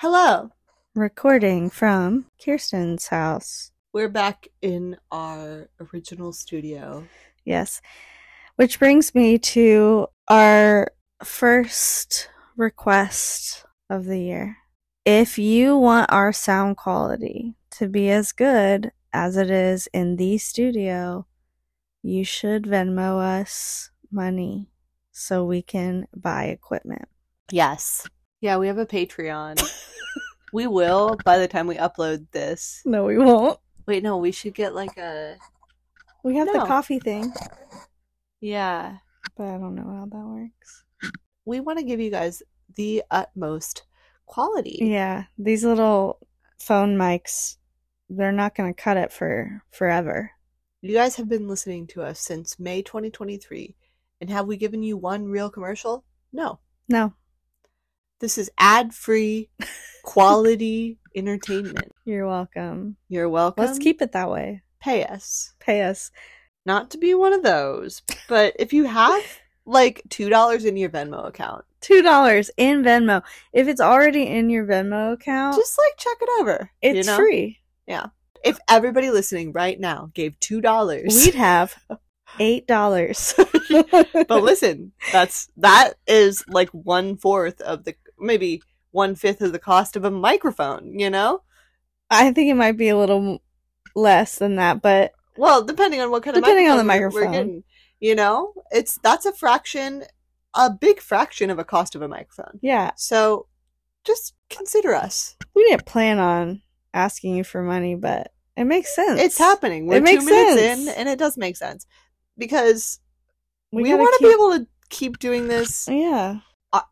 Hello. Recording from Kirsten's house. We're back in our original studio. Yes. Which brings me to our first request of the year. If you want our sound quality to be as good as it is in the studio, you should Venmo us money so we can buy equipment. Yes. Yeah, we have a Patreon. we will by the time we upload this. No, we won't. Wait, no, we should get like a We have the coffee thing, Yeah. but I don't know how that works. We want to give you guys the utmost quality. Yeah, these little phone mics, they're not going to cut it for forever. You guys have been listening to us since May 2023. And have we given you one real commercial? No. No, This is ad-free quality entertainment. you're welcome. You're welcome. Let's keep it that way. pay us. Pay us. Not to be one of those, but if you have like two dollars in your Venmo account, $2 in Venmo. If it's already in your Venmo account, just like check it over. you it's know? free. Yeah. If everybody listening right now gave two dollars, We'd have $8. but listen, that's that is like one fourth of the maybe one fifth of the cost of a microphone. You know, I think it might be a little less than that, but well, depending on what kind Depending on of the microphone we're- we're microphone. getting, you know, it's that's a fraction, a big fraction of a cost of a microphone. yeah, So just consider us. we didn't plan on asking you for money, but it makes sense. It's happening. We're It makes two minutes sense. in, and it does make sense because we, gotta want to keep- be able to keep doing this. Yeah.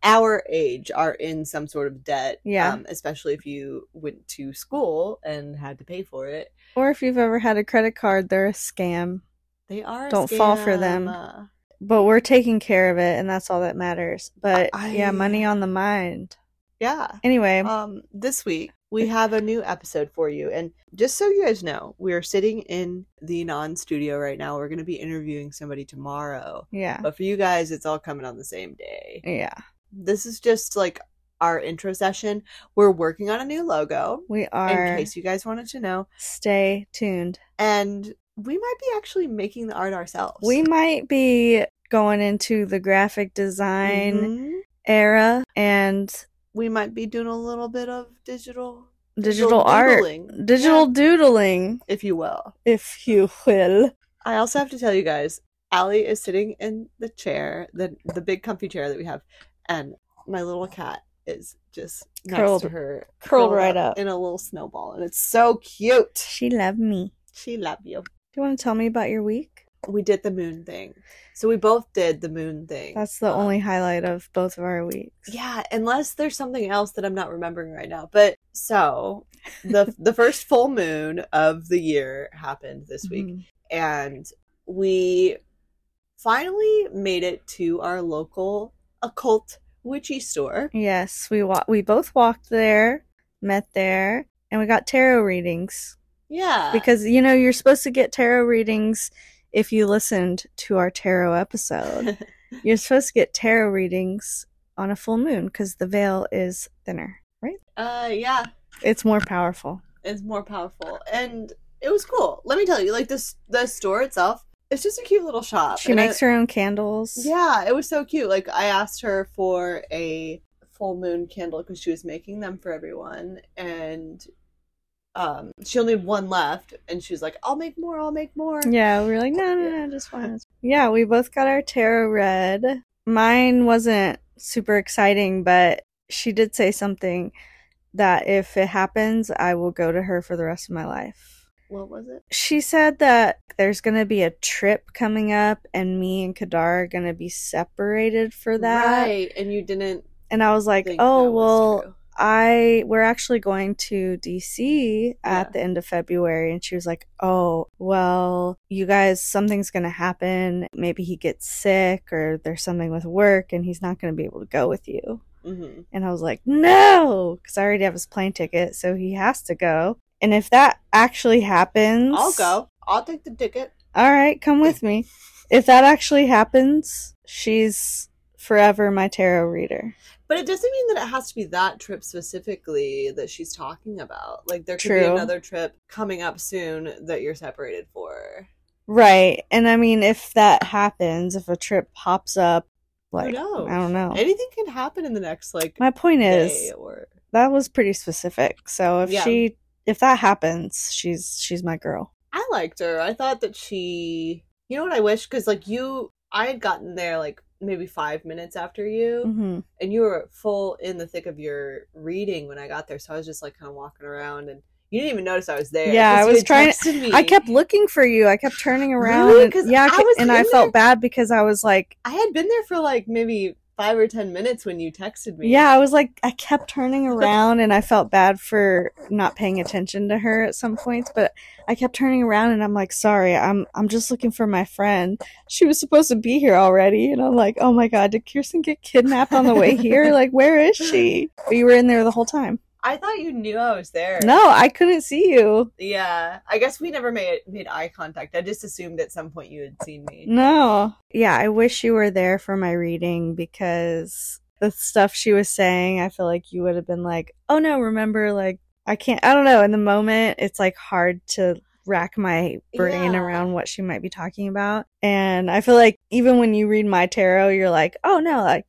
Our age are in some sort of debt, Yeah. um, especially if you went to school and had to pay for it. Or if you've ever had a credit card, they're a scam. They are. Don't fall for them. Uh, But we're taking care of it, and that's all that matters. But I- yeah, money on the mind. yeah. Anyway, Um, this week we have a new episode for you, and just so you guys know, we are sitting in the non-studio right now. We're going to be interviewing somebody tomorrow, yeah, but for you guys, it's all coming on the same day. yeah, this is just like our intro session. We're working on a new logo, we are. in case you guys wanted to know. Stay tuned. And we might be actually making the art ourselves. We might be going into the graphic design Mhm. era and We might be doing a little bit of digital digital, art, doodling. digital Yeah, doodling, if you will. if you will. I also have to tell you guys, Allie is sitting in the chair, the the big comfy chair that we have, and my little cat is just next Curled- to her, curled right up. in a little snowball, and it's so cute. She loved me. She love you. Do you want to tell me about your week? we did the moon thing. So we both did the moon thing. That's the Um, only highlight of both of our weeks. Yeah, unless there's something else that I'm not remembering right now. But so the the first full moon of the year happened this week Mhm. and we finally made it to our local occult witchy store. Yes, we wa- we both walked there, met there, and we got tarot readings. Yeah. because you know you're supposed to get tarot readings if you listened to our tarot episode. you're supposed to get tarot readings on a full moon because the veil is thinner, right? uh yeah, It's more powerful. it's more powerful and it was cool. Let me tell you, like this the store itself, it's just a cute little shop. She and I- makes her own candles. Yeah, it was so cute. Like I asked her for a full moon candle because she was making them for everyone, and um, she only had one left, and she was like, "I'll make more. I'll make more." Yeah, we were like, no, no, no, just one. Yeah, we both got our tarot read. Mine wasn't super exciting, but she did say something that if it happens, I will go to her for the rest of my life. What was it? She said that there's going to be a trip coming up and me and Kadar are going to be separated for that. Right, and you didn't And I was like, "Oh, well. I we're actually going to DC at Yeah. the end of February." And she was like, "Oh, well, you guys something's going to happen. Maybe he gets sick or there's something with work and he's not going to be able to go with you." hmm And I was like, "No, cuz I already have his plane ticket, so he has to go." And if that actually happens, I'll go. I'll take the ticket. All right, come with me. If that actually happens, she's forever my tarot reader. But it doesn't mean that it has to be that trip specifically that she's talking about. Like there could be another trip coming up soon that you're separated for. Right. And I mean, if that happens, if a trip pops up, like? I don't know. Anything can happen in the next like My point is, or that was pretty specific. So if Yeah. she, if that happens, she's she's my girl. I liked her. I thought that she, you know what I wish because like you, I had gotten there like maybe five minutes after you, hmm and you were full in the thick of your reading when I got there. So I was just like kind of walking around, and you didn't even notice I was there. Yeah, I was trying- me. I kept looking for you. I kept turning around. Really? and- yeah, I was and I in felt there- bad because I was like, I had been there for like maybe five or ten minutes when you texted me. yeah, I was like, I kept turning around, and I felt bad for not paying attention to her at some points. But I kept turning around, and I'm like, sorry, I'm I'm just looking for my friend. She was supposed to be here already, and I'm like, oh my god, did Kirsten get kidnapped on the way here? like, where is she? But you were in there the whole time. I thought you knew I was there. No, I couldn't see you. Yeah, I guess we never made made eye contact. I just assumed at some point you had seen me. No. Yeah, I wish you were there for my reading because the stuff she was saying, I feel like you would have been like, oh no, remember, like, I can't, I don't know. In the moment, it's like hard to rack my brain Yeah. around what she might be talking about. And I feel like even when you read my tarot, you're like, oh no, like,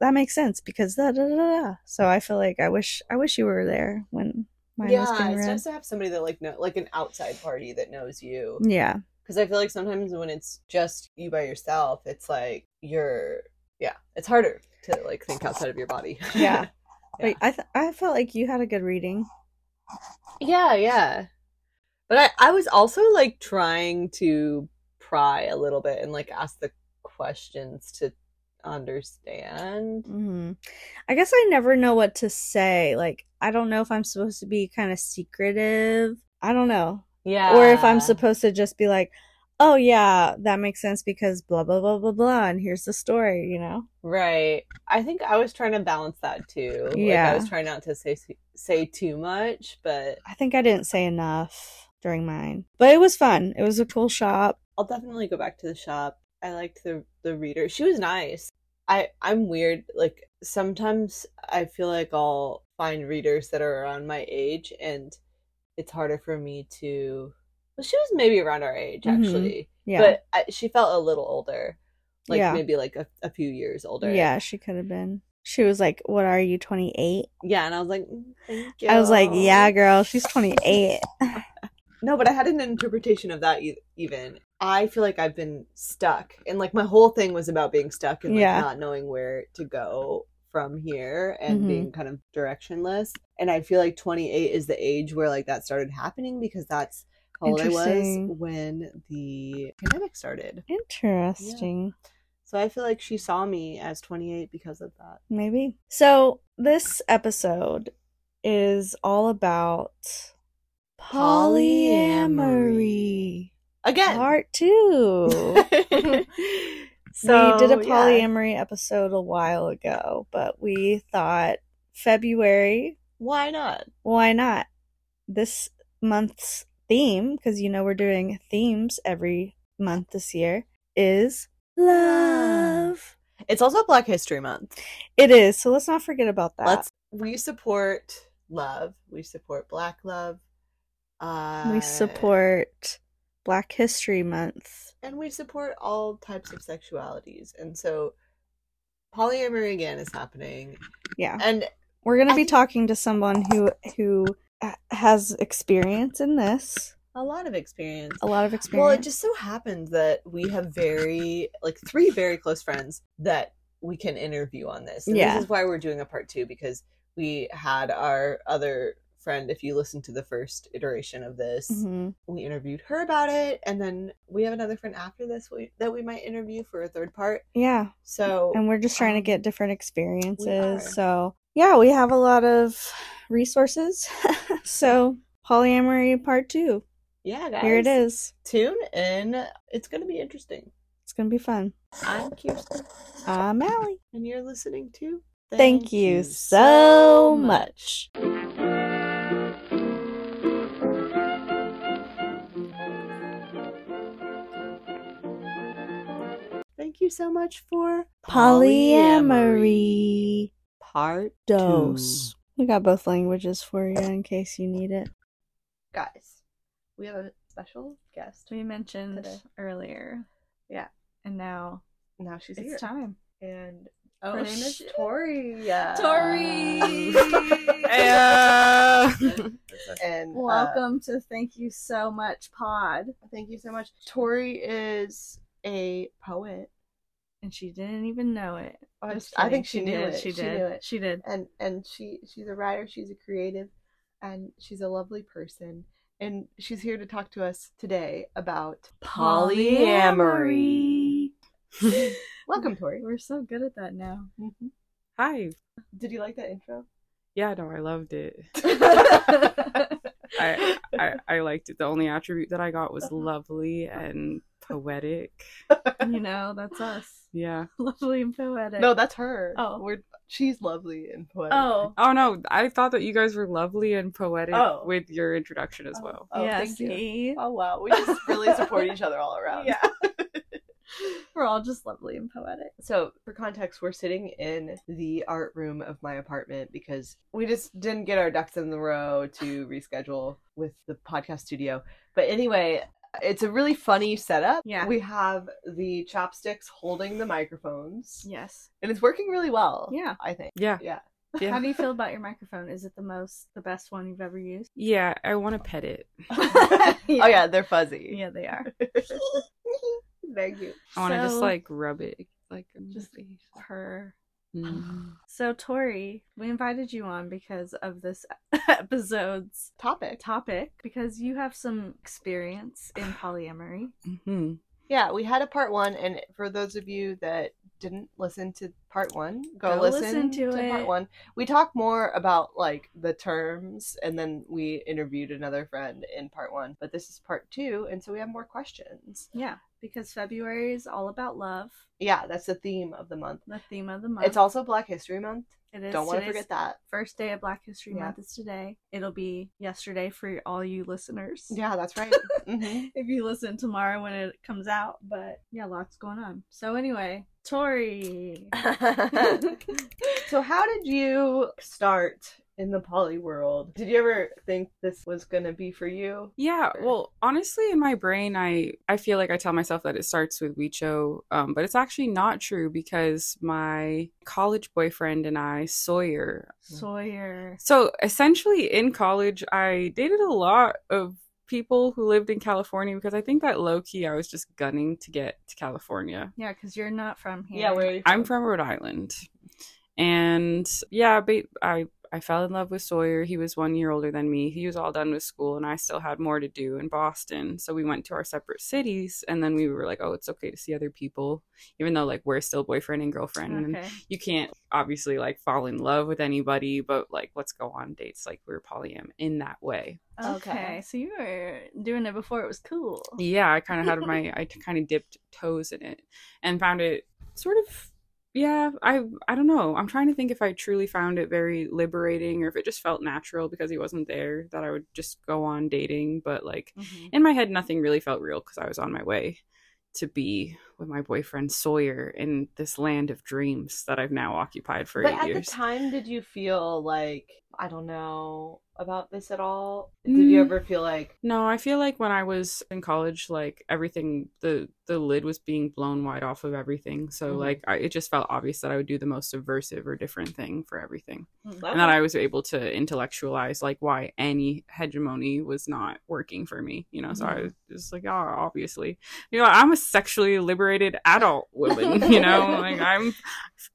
that makes sense because da da da da. da." So I feel like I wish, I wish you were there when mine was yeah, it's nice to have somebody that like know, like an outside party that knows you. Yeah. Because I feel like sometimes when it's just you by yourself, it's like you're yeah, it's harder to like think outside of your body. Yeah. Yeah. I, th- I felt like you had a good reading. yeah, yeah. But I I was also like trying to pry a little bit and like ask the questions to understand. hmm I guess I never know what to say. Like, I don't know if I'm supposed to be kind of secretive. I don't know. Yeah. Or if I'm supposed to just be like, oh, yeah, that makes sense because blah, blah, blah, blah, blah. And here's the story, you know? Right. I think I was trying to balance that too. Like Yeah. I was trying not to say say too much, but I think I didn't say enough during mine. But it was fun. It was a cool shop. I'll definitely go back to the shop. I liked the the reader. She was nice. I I'm weird. Like sometimes I feel like I'll find readers that are around my age, and it's harder for me to. Well, she was maybe around our age Mhm. actually, Yeah. but I, she felt a little older, like Yeah. maybe like a, a few years older. yeah, she could have been. She was like, what are you, 28? yeah. And I was like, "Mm, thank you. I was like, yeah, girl, she's 28. No, but I had an interpretation of that e- even. I feel like I've been stuck. And like my whole thing was about being stuck and like Yeah. not knowing where to go from here and Mhm. being kind of directionless. And I feel like 28 is the age where like that started happening because that's how old I was when the pandemic started. Interesting. So I feel like she saw me as 28 because of that. Maybe. So this episode is all about polyamory. Again. Part two. so we did a yeah. polyamory episode a while ago, but we thought February, Why not? why not? This month's theme, because you know we're doing themes every month this year, is love. It's also Black History Month. It is, so let's not forget about that. Let's we support love. We support Black love. Uh, we support Black History Month. and we support all types of sexualities. And so polyamory again is happening. Yeah. And We're going to be think- talking to someone who who has experience in this. a lot of experience. A lot of experience. Well, it just so happens that we have very like three very close friends that we can interview on this. And Yeah. this is why we're doing a part two because we had our other friend, if you listen to the first iteration of this, Mhm. we interviewed her about it, and then we have another friend after this we, that we might interview for a third part. Yeah. So And we're just trying to um, get different experiences. So, yeah, we have a lot of resources. so, polyamory part 2. yeah, guys, Here it is. Tune in. It's going to be interesting. It's going to be fun. I'm Kirsten, I'm Allie. and you're listening to. Thank, you so much. Thank you so much for Polyamory. part Dos. We got both languages for you in case you need it. Guys, we have a special guest. We mentioned Today. earlier. Yeah. And now Now she's it's here. time. And Oh, her name is. Tori. Yeah. Tori! Yeah. And uh, Welcome to Thank You So Much Pod. thank you so much. Tori is a poet. And she didn't even know it. I, Just I think kidding. she, knew did. it. She did. knew it. She did. and and she she's a writer she's a creative and she's a lovely person and she's here to talk to us today about polyamory welcome tori We're so good at that now. Mhm. Hi. did you like that intro Yeah, no, I loved it. I, I I liked it. The only attribute that I got was uh-huh. lovely and poetic. you know, that's us. Yeah. Lovely and poetic. no that's her Oh. we're she's lovely and poetic Oh. Oh no, I thought that you guys were lovely and poetic Oh. with your introduction as Oh. well. Oh, yeah, thank you. oh wow we just really support each other all around Yeah. We're all just lovely and poetic. So, for context, we're sitting in the art room of my apartment because we just didn't get our ducks in the row to reschedule with the podcast studio. But anyway, it's a really funny setup. Yeah. We have the chopsticks holding the microphones, Yes. and it's working really well. Yeah. I think. Yeah. Yeah. How do you feel about your microphone? Is it the most, the best one you've ever used? Yeah, I want to pet it. Oh, yeah, they're fuzzy. Yeah, they are. Thank you. I want to just like rub it like Just- Her. Mm. So, Tori, we invited you on because of this episode's Topic. topic, because you have some experience in polyamory. hmm Yeah, we had a part one, and for those of you that didn't listen to part one, go, Go listen, listen to part one. We talk more about like the terms, and then we interviewed another friend in part one. But this is part two, and so we have more questions. Yeah, because February is all about love, Yeah, that's the theme of the month. the theme of the month. It's also Black History Month. It is Don't want to forget that. First day of Black History Yeah. Month is today. It'll be yesterday for all you listeners. Yeah, that's right. hmm if you listen tomorrow when it comes out. But yeah, lots going on. So anyway, Tori. so, how did you start in the poly world? Did you ever think this was gonna be for you? Yeah, well, honestly, in my brain, I I feel like I tell myself that it starts with Wicho, um, but it's actually not true because my college boyfriend and I, Sawyer. Sawyer. So essentially, in college, I dated a lot of people who lived in California because I think that low key I was just gunning to get to California. Yeah, because you're not from here. Yeah, where are you I'm from Rhode Island, and yeah, I I fell in love with Sawyer. He was one year older than me. He was all done with school, and I still had more to do in Boston. So we went to our separate cities, and then we were like, "Oh, it's okay to see other people, even though like we're still boyfriend and girlfriend." And Okay. you can't obviously like fall in love with anybody, but like let's go on dates. Like we're polyam in that way. okay. Okay. So you were doing it before it was cool. yeah i kind of had my i kind of dipped toes in it and found it sort of yeah i i don't know i'm trying to think if i truly found it very liberating or if it just felt natural because he wasn't there that i would just go on dating but like Mhm. in my head nothing really felt real because i was on my way to be with my boyfriend sawyer in this land of dreams that i've now occupied for but eight at years the time, did you feel like I don't know about this at all? Did you Mm. ever feel like No, I feel like when I was in college, like everything, the the lid was being blown wide off of everything. So Mhm. like, I, it just felt obvious that I would do the most subversive or different thing for everything, Mhm. and that I was able to intellectualize like why any hegemony was not working for me. You know, so I Mhm. was just like, oh, obviously, you know, I'm a sexually liberated adult woman. You know, like I'm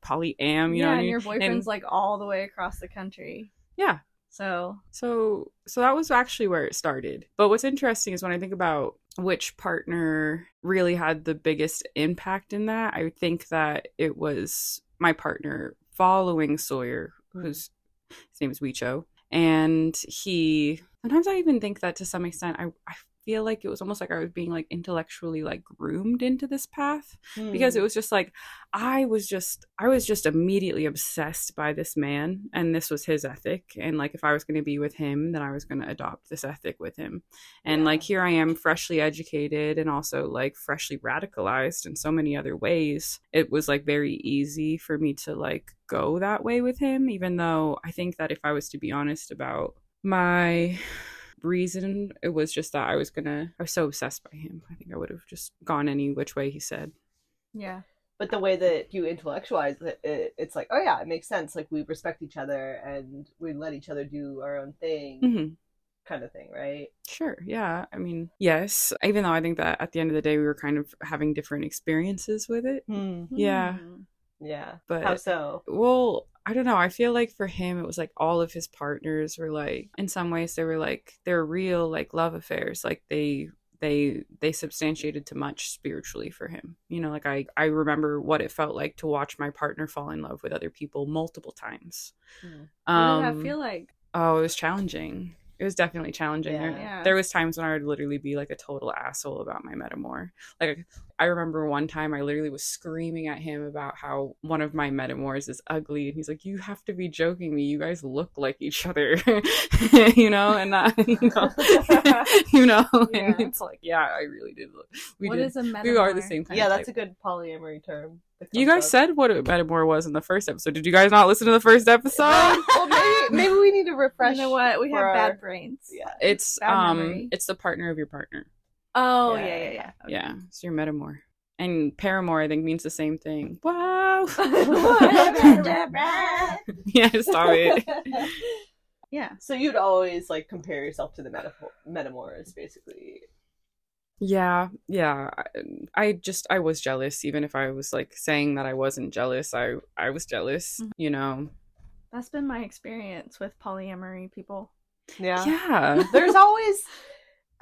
polyam. You yeah, know, and your boyfriend's And- like all the way across the country. yeah, So so so that was actually where it started. But what's interesting is when I think about which partner really had the biggest impact in that, I think that it was my partner following Sawyer, whose his name is Wicho. And he sometimes I even think that to some extent I, I feel like it was almost like I was being like intellectually like groomed into this path Hmm. because it was just like I was just I was just immediately obsessed by this man and this was his ethic and like if I was going to be with him then I was going to adopt this ethic with him and Yeah. like here I am freshly educated and also like freshly radicalized in so many other ways it was like very easy for me to like go that way with him even though I think that if I was to be honest about my reason it was just that I was gonna I was so obsessed by him I think I would have just gone any which way he said Yeah. but the way that you intellectualize it, it, it's like, oh yeah, it makes sense. Like we respect each other and we let each other do our own thing, hmm kind of thing, right? Sure. Yeah. I mean, yes. Even though I think that at the end of the day, we were kind of having different experiences with it. Yeah. Hmm. Yeah. But- how so? Well, I don't know. I feel like for him, it was like all of his partners were like, in some ways, they were like, they're real, like love affairs. Like they, they, they substantiated too much spiritually for him. You know, like I, I remember what it felt like to watch my partner fall in love with other people multiple times. Hmm. Um, that feel like? Oh, it was challenging. It was definitely challenging. There, Yeah. there was times when I would literally be like a total asshole about my metamor. Like I remember one time I literally was screaming at him about how one of my metamors is ugly, and he's like, "You have to be joking me. You guys look like each other, you know." And that, uh, you know, you know, and it's like, yeah, I really did. Look. We What did. is a metamor? we are the same kind Yeah, of that's type. a good polyamory term. That You guys up. said what a metamor was in the first episode. Did you guys not listen to the first episode? well, maybe maybe we need to refresh. You know what? We have our- bad brains. Yeah. It's Bad um, memory. it's the partner of your partner. Oh Yeah, yeah, yeah, yeah, yeah. Okay. Yeah, it's your metamor. And paramour, I think, means the same thing. Wow. yeah, stop it. Yeah. So you'd always like compare yourself to the metaphor metamors, basically. Yeah, yeah. I, I just I was jealous, even if I was like saying that I wasn't jealous. I I was jealous. Mhm. You know. That's been my experience with polyamory people. Yeah. Yeah. There's always.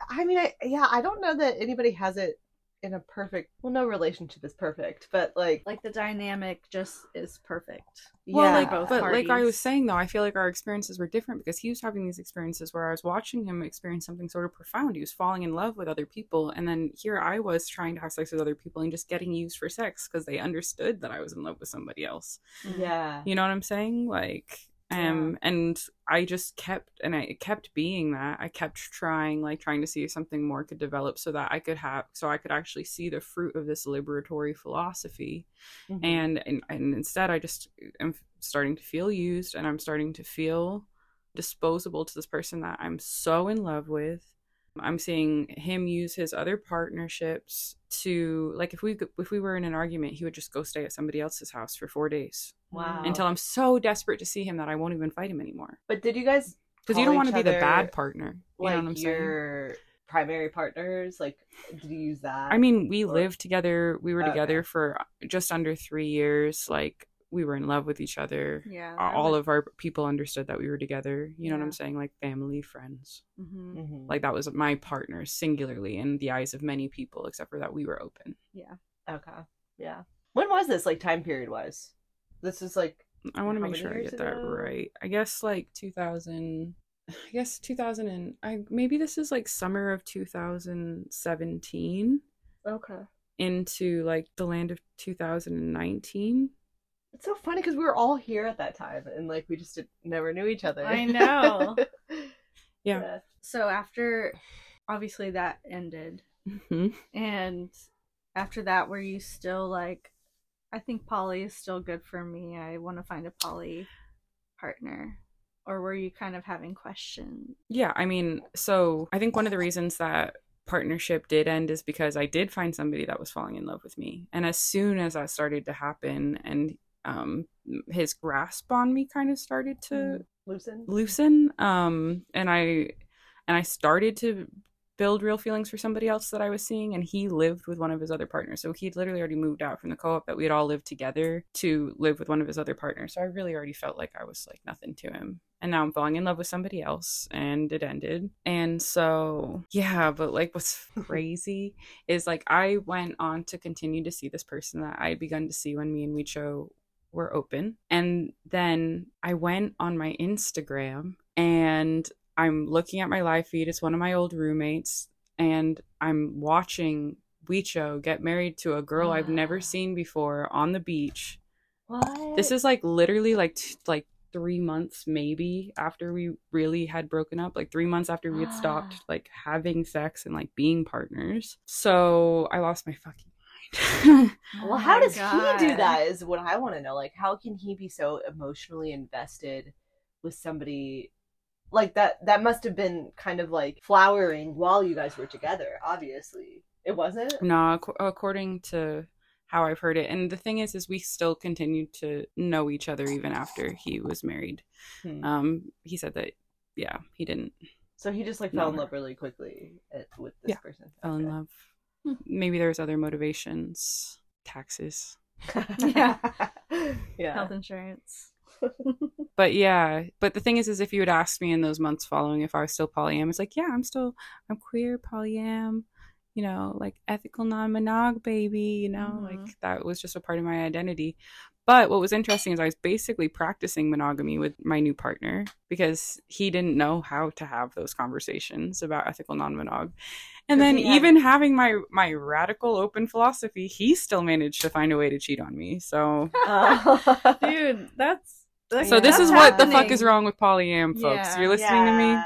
I mean, I, yeah, I don't know that anybody has it in a perfect. Well, no relationship is perfect, but like, Like the dynamic just is perfect. Well, yeah, like, both but like I was saying though, I feel like our experiences were different because he was having these experiences where I was watching him experience something sort of profound. He was falling in love with other people, and then here I was trying to have sex with other people and just getting used for sex because they understood that I was in love with somebody else. yeah, You know what I'm saying? Like, um, and I just kept and I kept being that. I kept trying, like, trying to see if something more could develop so that I could have, so I could actually see the fruit of this liberatory philosophy Mhm. and, and and instead i just am starting to feel used and i'm starting to feel disposable to this person that i'm so in love with i'm seeing him use his other partnerships to like if we if we were in an argument he would just go stay at somebody else's house for four days wow. until i'm so desperate to see him that i won't even fight him anymore but did you guys because you don't want to be the bad partner you like know what i'm saying your primary partners? Like, did you use that? I mean, we Or- lived together. We were oh, Okay. together for just under three years. Like, we were in love with each other. Yeah. all of our people understood that we were together. You know what I'm saying? Like family, friends. hmm Mhm. Like that was my partner singularly in the eyes of many people, except for that we were open. Yeah. Okay, yeah. When was this? Like time period wise? This is like I want to make sure I years get that ago? right. I guess like 2000. I guess 2000 and I maybe this is like summer of 2017 okay. into like the land of 2019. It's so funny because we were all here at that time, and like we just did, never knew each other. I know. Yeah. So after, obviously that ended, Mhm. and after that, were you still like, I think poly is still good for me. I want to find a poly partner, or were you kind of having questions? Yeah, I mean, so I think one of the reasons that partnership did end is because I did find somebody that was falling in love with me. And as soon as that started to happen and um his grasp on me kind of started to Mm. Loosen. loosen um and I and I started to build real feelings for somebody else that I was seeing and he lived with one of his other partners. So he'd literally already moved out from the co-op that we had all lived together to live with one of his other partners. So I really already felt like I was like nothing to him. And now I'm falling in love with somebody else and it ended. And so yeah, but like what's crazy is like I went on to continue to see this person that I had begun to see when me and Wicho were open. And then I went on my Instagram and I'm looking at my live feed. It's one of my old roommates. and I'm watching Wicho get married to a girl I've never seen before on the beach. What? This is like literally like t- like three months maybe after we really had broken up like three months after we had stopped like having sex and like being partners so i lost my fucking Well, Oh how does he do that? Is what I want to know. Like, how can he be so emotionally invested with somebody like that? That must have been kind of like flowering while you guys were together. Obviously, it wasn't. no ac- according to how i've heard it and the thing is is we still continued to know each other even after he was married Hmm. um he said that yeah he didn't So he just like fell in love really quickly with this Yeah. person. fell in love maybe there's other motivations taxes Yeah. yeah. Health insurance. but yeah but the thing is is if you had asked me in those months following if i was still polyam it's like yeah i'm still i'm queer polyam you know like ethical non-monog baby you know Mhm. like that was just a part of my identity but what was interesting is i was basically practicing monogamy with my new partner because he didn't know how to have those conversations about ethical non-monog And then he had- even having my my radical open philosophy he still managed to find a way to cheat on me so Uh, Dude, that's, that's so this Yeah. is what the fuck is wrong with polyam folks Yeah. you're listening to me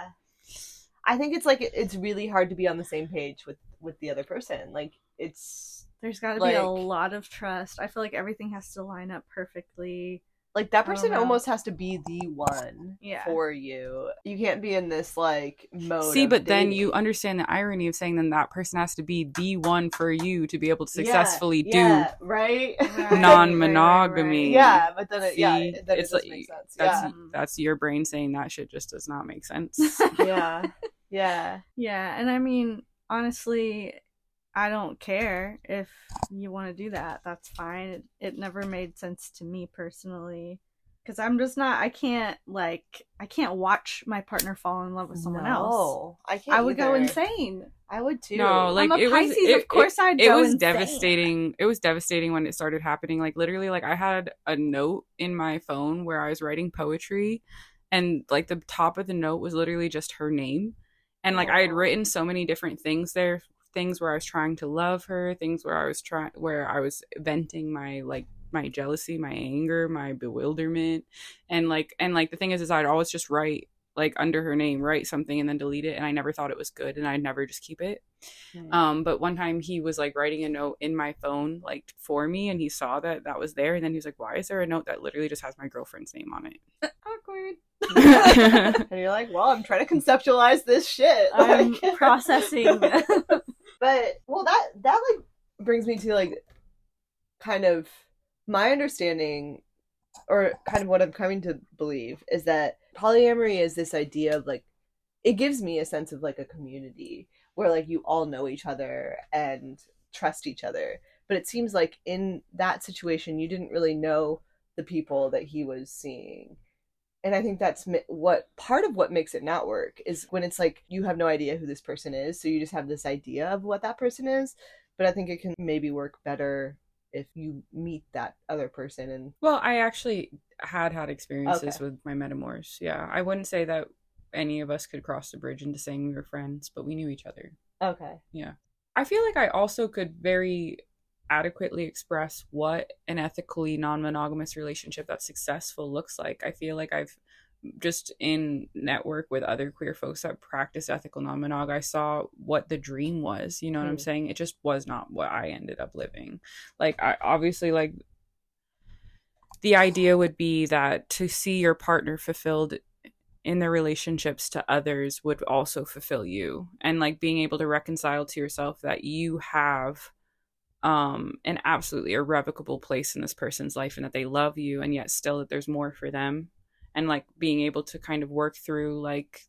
I think it's like it's really hard to be on the same page with with the other person. Like it's There's got to be a lot of trust. I feel like everything has to line up perfectly. like that person know. almost has to be the one Yeah. for you. You can't be in this like mode. See, of but then you understand the irony of saying then that person has to be the one for you to be able to Yeah, successfully yeah, right Right. do non-monogamy. yeah, but then it, yeah, See, it- then it's it does like- make sense. That's Yeah, mm-hmm. that's your brain saying that shit just does not make sense. yeah, yeah. Yeah, and I mean, honestly, I don't care if you want to do that. That's fine. It, it never made sense to me personally because I'm just not. I can't like. I can't watch my partner fall in love with someone else. No, I can't. I would go insane. I would too. no, like I'm a it was. Pisces, It, of course it, I'd it go was insane. devastating. It was devastating when it started happening. Like literally, like I had a note in my phone where I was writing poetry, and like the top of the note was literally just her name, and like I had written so many different things there. Things where I was trying to love her, things where I was trying, where I was venting my like my jealousy, my anger, my bewilderment, and like and like the thing is, is I'd always just write like under her name, write something and then delete it, and I never thought it was good, and I'd never just keep it. Mm. Um, but one time he was like writing a note in my phone like for me, and he saw that that was there, and then he was like, "Why is there a note that literally just has my girlfriend's name on it?" Awkward. and you're like, well, I'm trying to conceptualize this shit. I'm Like- processing. But well, that that like brings me to like kind of my understanding, or kind of what I'm coming to believe is that polyamory is this idea of like it gives me a sense of like a community where like you all know each other and trust each other. But it seems like in that situation, you didn't really know the people that he was seeing and i think that's what part of what makes it not work is when it's like you have no idea who this person is so you just have this idea of what that person is but i think it can maybe work better if you meet that other person and well, I actually had had experiences Okay. with my metamors. Yeah, I wouldn't say that any of us could cross the bridge into saying we were friends, but we knew each other. okay Yeah. I feel like I also could very adequately express what an ethically non-monogamous relationship that's successful looks like. I feel like I've just in network with other queer folks that practice ethical non-monog, I saw what the dream was. You know what I'm Mm. saying? It just was not what I ended up living. Like I obviously like the idea would be that to see your partner fulfilled in their relationships to others would also fulfill you and like being able to reconcile to yourself that you have um an absolutely irrevocable place in this person's life and that they love you and yet still that there's more for them. And like being able to kind of work through like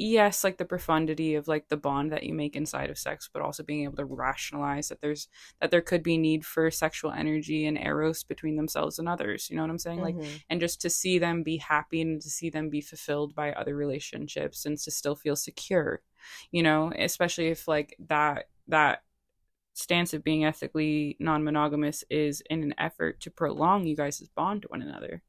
yes like the profundity of like the bond that you make inside of sex but also being able to rationalize that there's that there could be need for sexual energy and eros between themselves and others you know what i'm saying? Like Mhm. and just to see them be happy and to see them be fulfilled by other relationships and to still feel secure you know? Especially if like that that stance of being ethically non-monogamous is in an effort to prolong you guys' bond to one another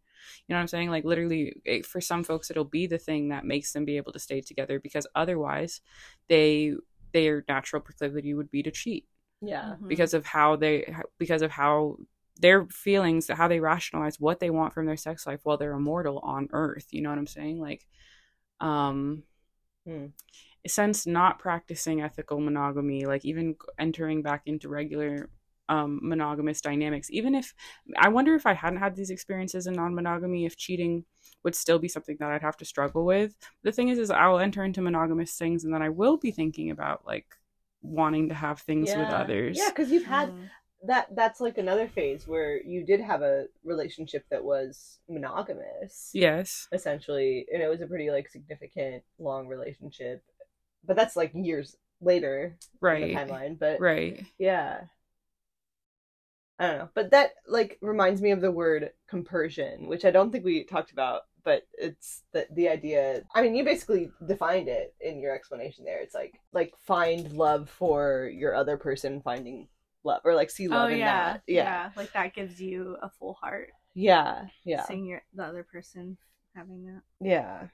you know what i'm saying like literally it, for some folks it'll be the thing that makes them be able to stay together because otherwise they their natural proclivity would be to cheat Yeah. Mhm. because of how they because of how their feelings how they rationalize what they want from their sex life while they're immortal on earth you know what i'm saying like um Hmm. Since not practicing ethical monogamy like even entering back into regular um monogamous dynamics even if i wonder if i hadn't had these experiences in non-monogamy if cheating would still be something that i'd have to struggle with the thing is is i will enter into monogamous things and then i will be thinking about like wanting to have things with others Yeah, because you've had Mhm. that. That's like another phase where you did have a relationship that was monogamous. yes essentially, and it was a pretty like significant long relationship. But that's like years later in right the timeline. But right yeah. I don't know. But that like reminds me of the word compersion, which I don't think we talked about, but it's the the idea I mean you basically defined it in your explanation there. It's like like find love for your other person finding love or like see Oh love in yeah, that. Yeah. Like that gives you a full heart. Yeah. Yeah. Seeing your the other person having that. Yeah.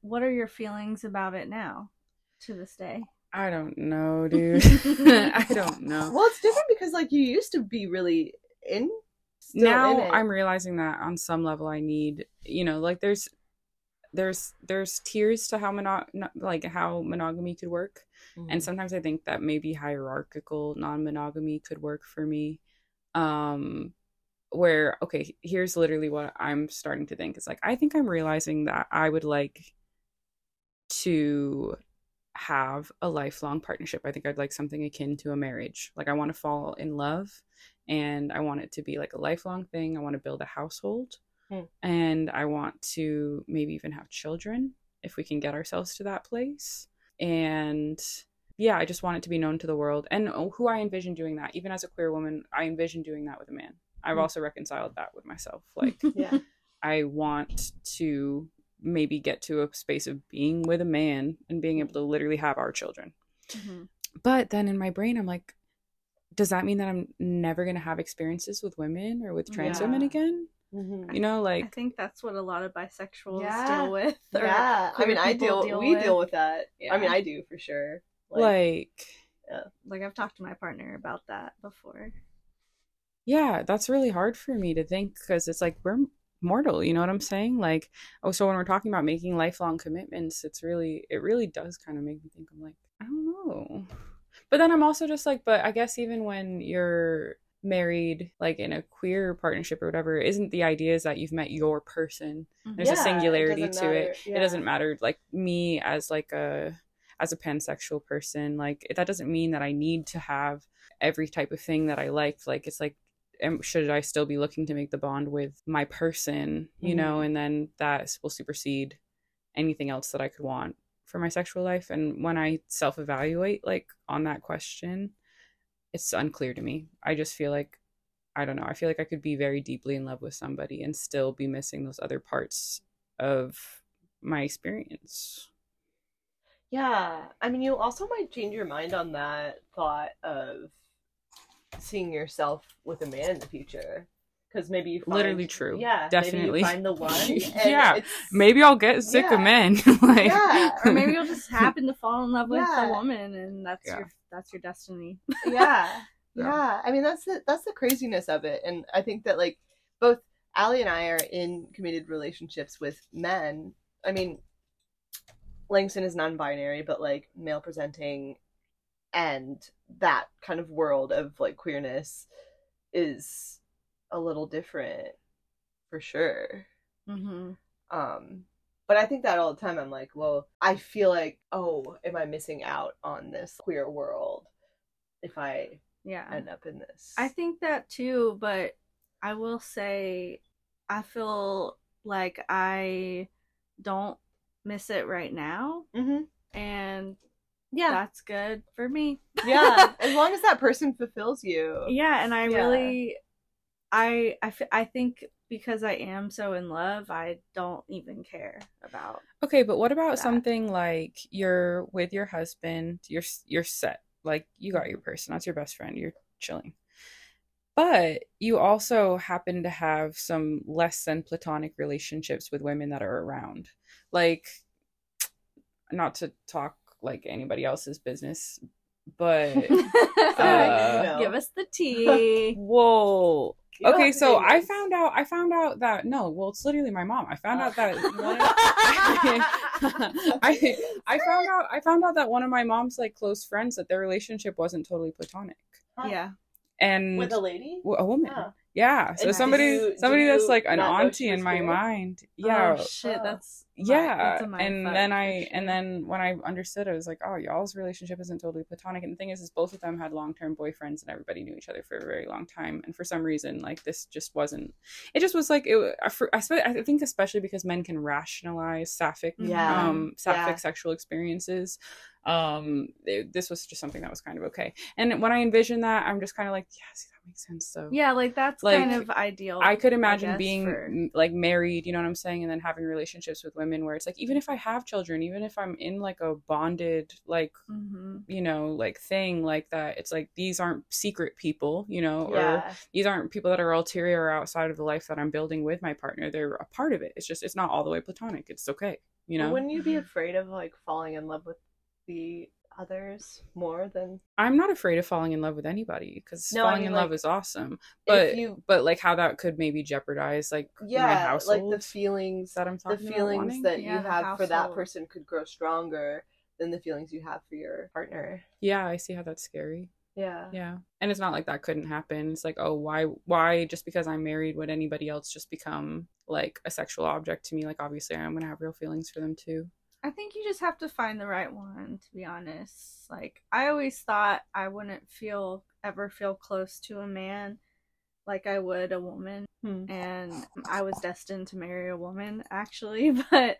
What are your feelings about it now, to this day? i don't know dude. I don't know. Well, it's different because like you used to be really in still now in i'm realizing that on some level i need you know like there's there's there's tiers to how mono- like how monogamy could work. Mm-hmm. and sometimes i think that maybe hierarchical non-monogamy could work for me. Um where okay here's literally what i'm starting to think is like i think i'm realizing that i would like to have a lifelong partnership. I think i'd like something akin to a marriage. Like i want to fall in love and i want it to be like a lifelong thing. I want to build a household Hmm. and i want to maybe even have children if we can get ourselves to that place. And yeah i just want it to be known to the world. And who i envision doing that even as a queer woman i envision doing that with a man. I've Hmm. also reconciled that with myself. Like yeah. i want to maybe get to a space of being with a man and being able to literally have our children Mhm. but then in my brain i'm like does that mean that i'm never going to have experiences with women or with trans women Yeah. again Mhm. you know like I think that's what a lot of bisexuals Yeah. deal with. or Yeah, I mean, I people deal, we with. deal with that. I mean, I do for sure. like Like I've talked to my partner about that before. yeah that's really hard for me to think because it's like we're mortal you know what i'm saying? Like oh so when we're talking about making lifelong commitments it's really it really does kind of make me think i'm like i don't know. But then i'm also just like but i guess even when you're married like in a queer partnership or whatever isn't the idea is that you've met your person. Mm-hmm. There's Yeah, a it singularity to it. matter, it doesn't matter like me as like a as a pansexual person like that doesn't mean that i need to have every type of thing that i liked like it's like am, should i still be looking to make the bond with my person you mm-hmm. know and then that will supersede anything else that i could want for my sexual life. And when i self-evaluate like on that question it's unclear to me. I just feel like i don't know i feel like i could be very deeply in love with somebody and still be missing those other parts of my experience. Yeah, I mean, you also might change your mind on that thought of seeing yourself with a man in the future, because maybe you find, Literally true. Yeah, Definitely. Find the one. and Yeah, it's- maybe i'll get sick Yeah. of men like Yeah, Or maybe you'll just happen to fall in love with Yeah. a woman and that's Yeah. your that's your destiny. yeah, Yeah. I mean, that's the that's the craziness of it, and I think that like both Allie and I are in committed relationships with men. I mean, Langston is non-binary, but like male presenting, and that kind of world of like queerness is a little different for sure. Mm-hmm. Um, but I think that all the time. I'm like, well, I feel like, oh, am I missing out on this queer world if I Yeah. end up in this? I think that too, but I will say I feel like I don't miss it right now hmm and Yeah, that's good for me. yeah. As long as that person fulfills you. Yeah, and I Yeah. really I I f- I think because I am so in love, I don't even care about. okay but what about that. something like you're with your husband you're you're set like you got your person that's your best friend you're chilling but you also happen to have some less than platonic relationships with women that are around like not to talk like anybody else's business. But Uh, Give us the tea. Whoa. You okay, so I found out. I found out that no, well, it's literally my mom. I found out that one. I I found out. I found out that one of my mom's like close friends that their relationship wasn't totally platonic, Huh. yeah. and with a lady. a woman. Huh. Yeah, so And somebody, you- somebody that's like an auntie in my mind. Yeah, Oh, shit. Oh. That's yeah and then i and then when i understood i was like oh y'all's relationship isn't totally platonic and the thing is is both of them had long-term boyfriends and everybody knew each other for a very long time and for some reason like this just wasn't it just was like it I, I, I think especially because men can rationalize sapphic Yeah. um sapphic Yeah. sexual experiences um it- this was just something that was kind of okay and when i envision that i'm just kind of like yeah see that makes sense so yeah, like that's Like, kind of ideal. I could imagine guess, being for- m- like married, you know what I'm saying, and then having relationships with women where it's like even if I have children, even if I'm in like a bonded like Mhm. you know like thing like that, it's like these aren't secret people, you know, or these aren't people that are ulterior or outside of the life that I'm building with my partner. They're a part of it. It's just it's not all the way platonic. It's okay, you know. Wouldn't you be afraid of like falling in love with the others more than I'm not afraid of falling in love with anybody because No, I falling mean, in like, love is awesome. But if you but like how that could maybe jeopardize like my yeah household like the feelings that I'm talking about the feelings wanting. that Yeah, you the have for that person could grow stronger than the feelings you have for your partner. Yeah, I see how that's scary. Yeah. Yeah. And it's not like that couldn't happen. It's like, oh, why why just because I'm married would anybody else just become like a sexual object to me? Like obviously I'm gonna have real feelings for them too. I think you just have to find the right one, to be honest. Like, I always thought I wouldn't feel, ever feel close to a man like I would a woman. Hmm. And I was destined to marry a woman, actually. But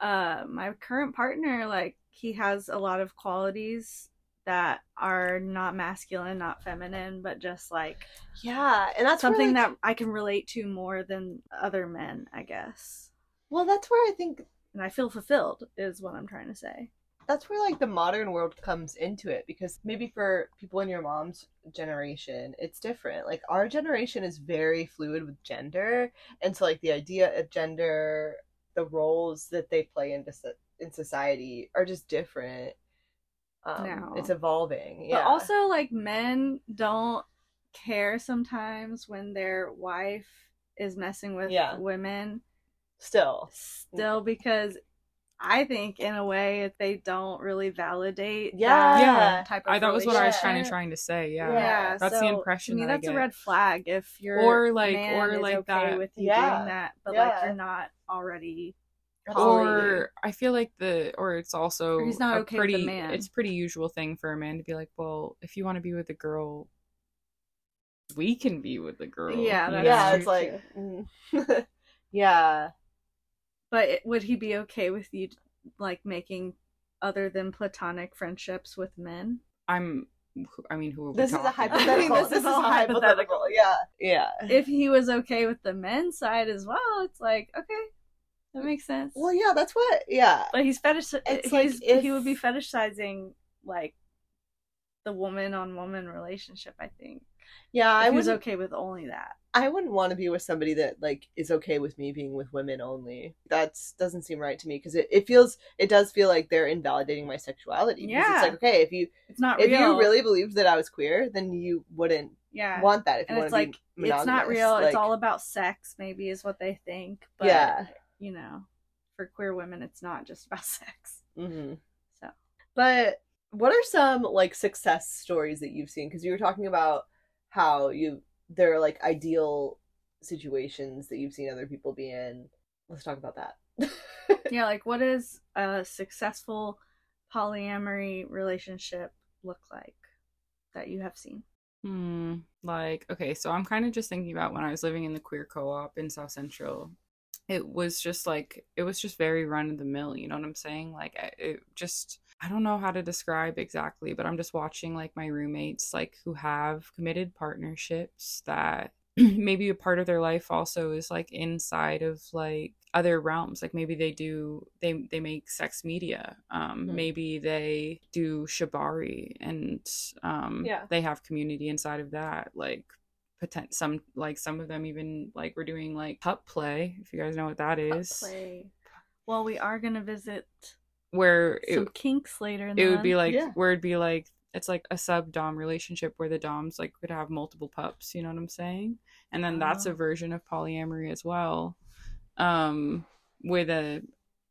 uh, my current partner, like, he has a lot of qualities that are not masculine, not feminine, but just like Yeah, and that's where, something like- that I can relate to more than other men, I guess. well, that's where I think And I feel fulfilled, is what I'm trying to say. that's where like the modern world comes into it because maybe for people in your mom's generation it's different like our generation is very fluid with gender and so like the idea of gender the roles that they play in, in society are just different um, Now. it's evolving yeah But also, like, men don't care sometimes when their wife is messing with Yeah. women, still still, because I think, in a way, if they don't really validate Yeah. that Yeah. type of I, that was what I was kind of trying to say. Yeah. Yeah, That's the impression To me, that I that's a red flag if you're Or, like- man or, like okay that- with you Yeah. doing that, but Yeah. like you're not already. Or I feel like the or it's also Or he's not a okay with the pretty man. it's a pretty usual thing for a man to be like, well, if you want to be with a girl, we can be with the girl. Yeah, yeah know? it's like mm. yeah But it, would he be okay with you, like making other than platonic friendships with men? I'm. I mean, who are we this is a talking about? hypothetical This this is is a all hypothetical yeah yeah if he was okay with the men's side as well, it's like okay, that makes sense. well yeah that's what yeah but he's fetish. It's he's, like if- he would be fetishizing like the woman on woman relationship. I think yeah i was okay with only that. I wouldn't want to be with somebody that like is okay with me being with women only. That's doesn't seem right to me because it, it feels it does feel like they're invalidating my sexuality. Yeah. it's like okay if you It's not if real. you really believed that I was queer, then you wouldn't yeah. want that. If and you it's like it's not real. Like, it's all about sex. Maybe is what they think. But Yeah. you know, for queer women, it's not just about sex. hmm So. But what are some like success stories that you've seen? Because you were talking about how you there are like ideal situations that you've seen other people be in. Let's talk about that. yeah, like what does a successful polyamory relationship look like that you have seen? Hmm. Like, okay, so I'm kind of just thinking about when I was living in the queer co-op in South Central. It was just like it was just very run of the mill. You know what I'm saying? Like, it just I don't know how to describe exactly, but I'm just watching like my roommates like who have committed partnerships that maybe a part of their life also is like inside of like other realms like maybe they do they they make sex media um Mhm. maybe they do shibari and um Yeah. they have community inside of that like potent some like some of them even like we're doing like pup play if you guys know what that is play. Well, we are gonna visit where Some it, kinks later in it would be like Yeah. where it'd be like it's like a sub dom relationship where the doms like could have multiple pups you know what i'm saying and then that's a Oh. version of polyamory as well um with a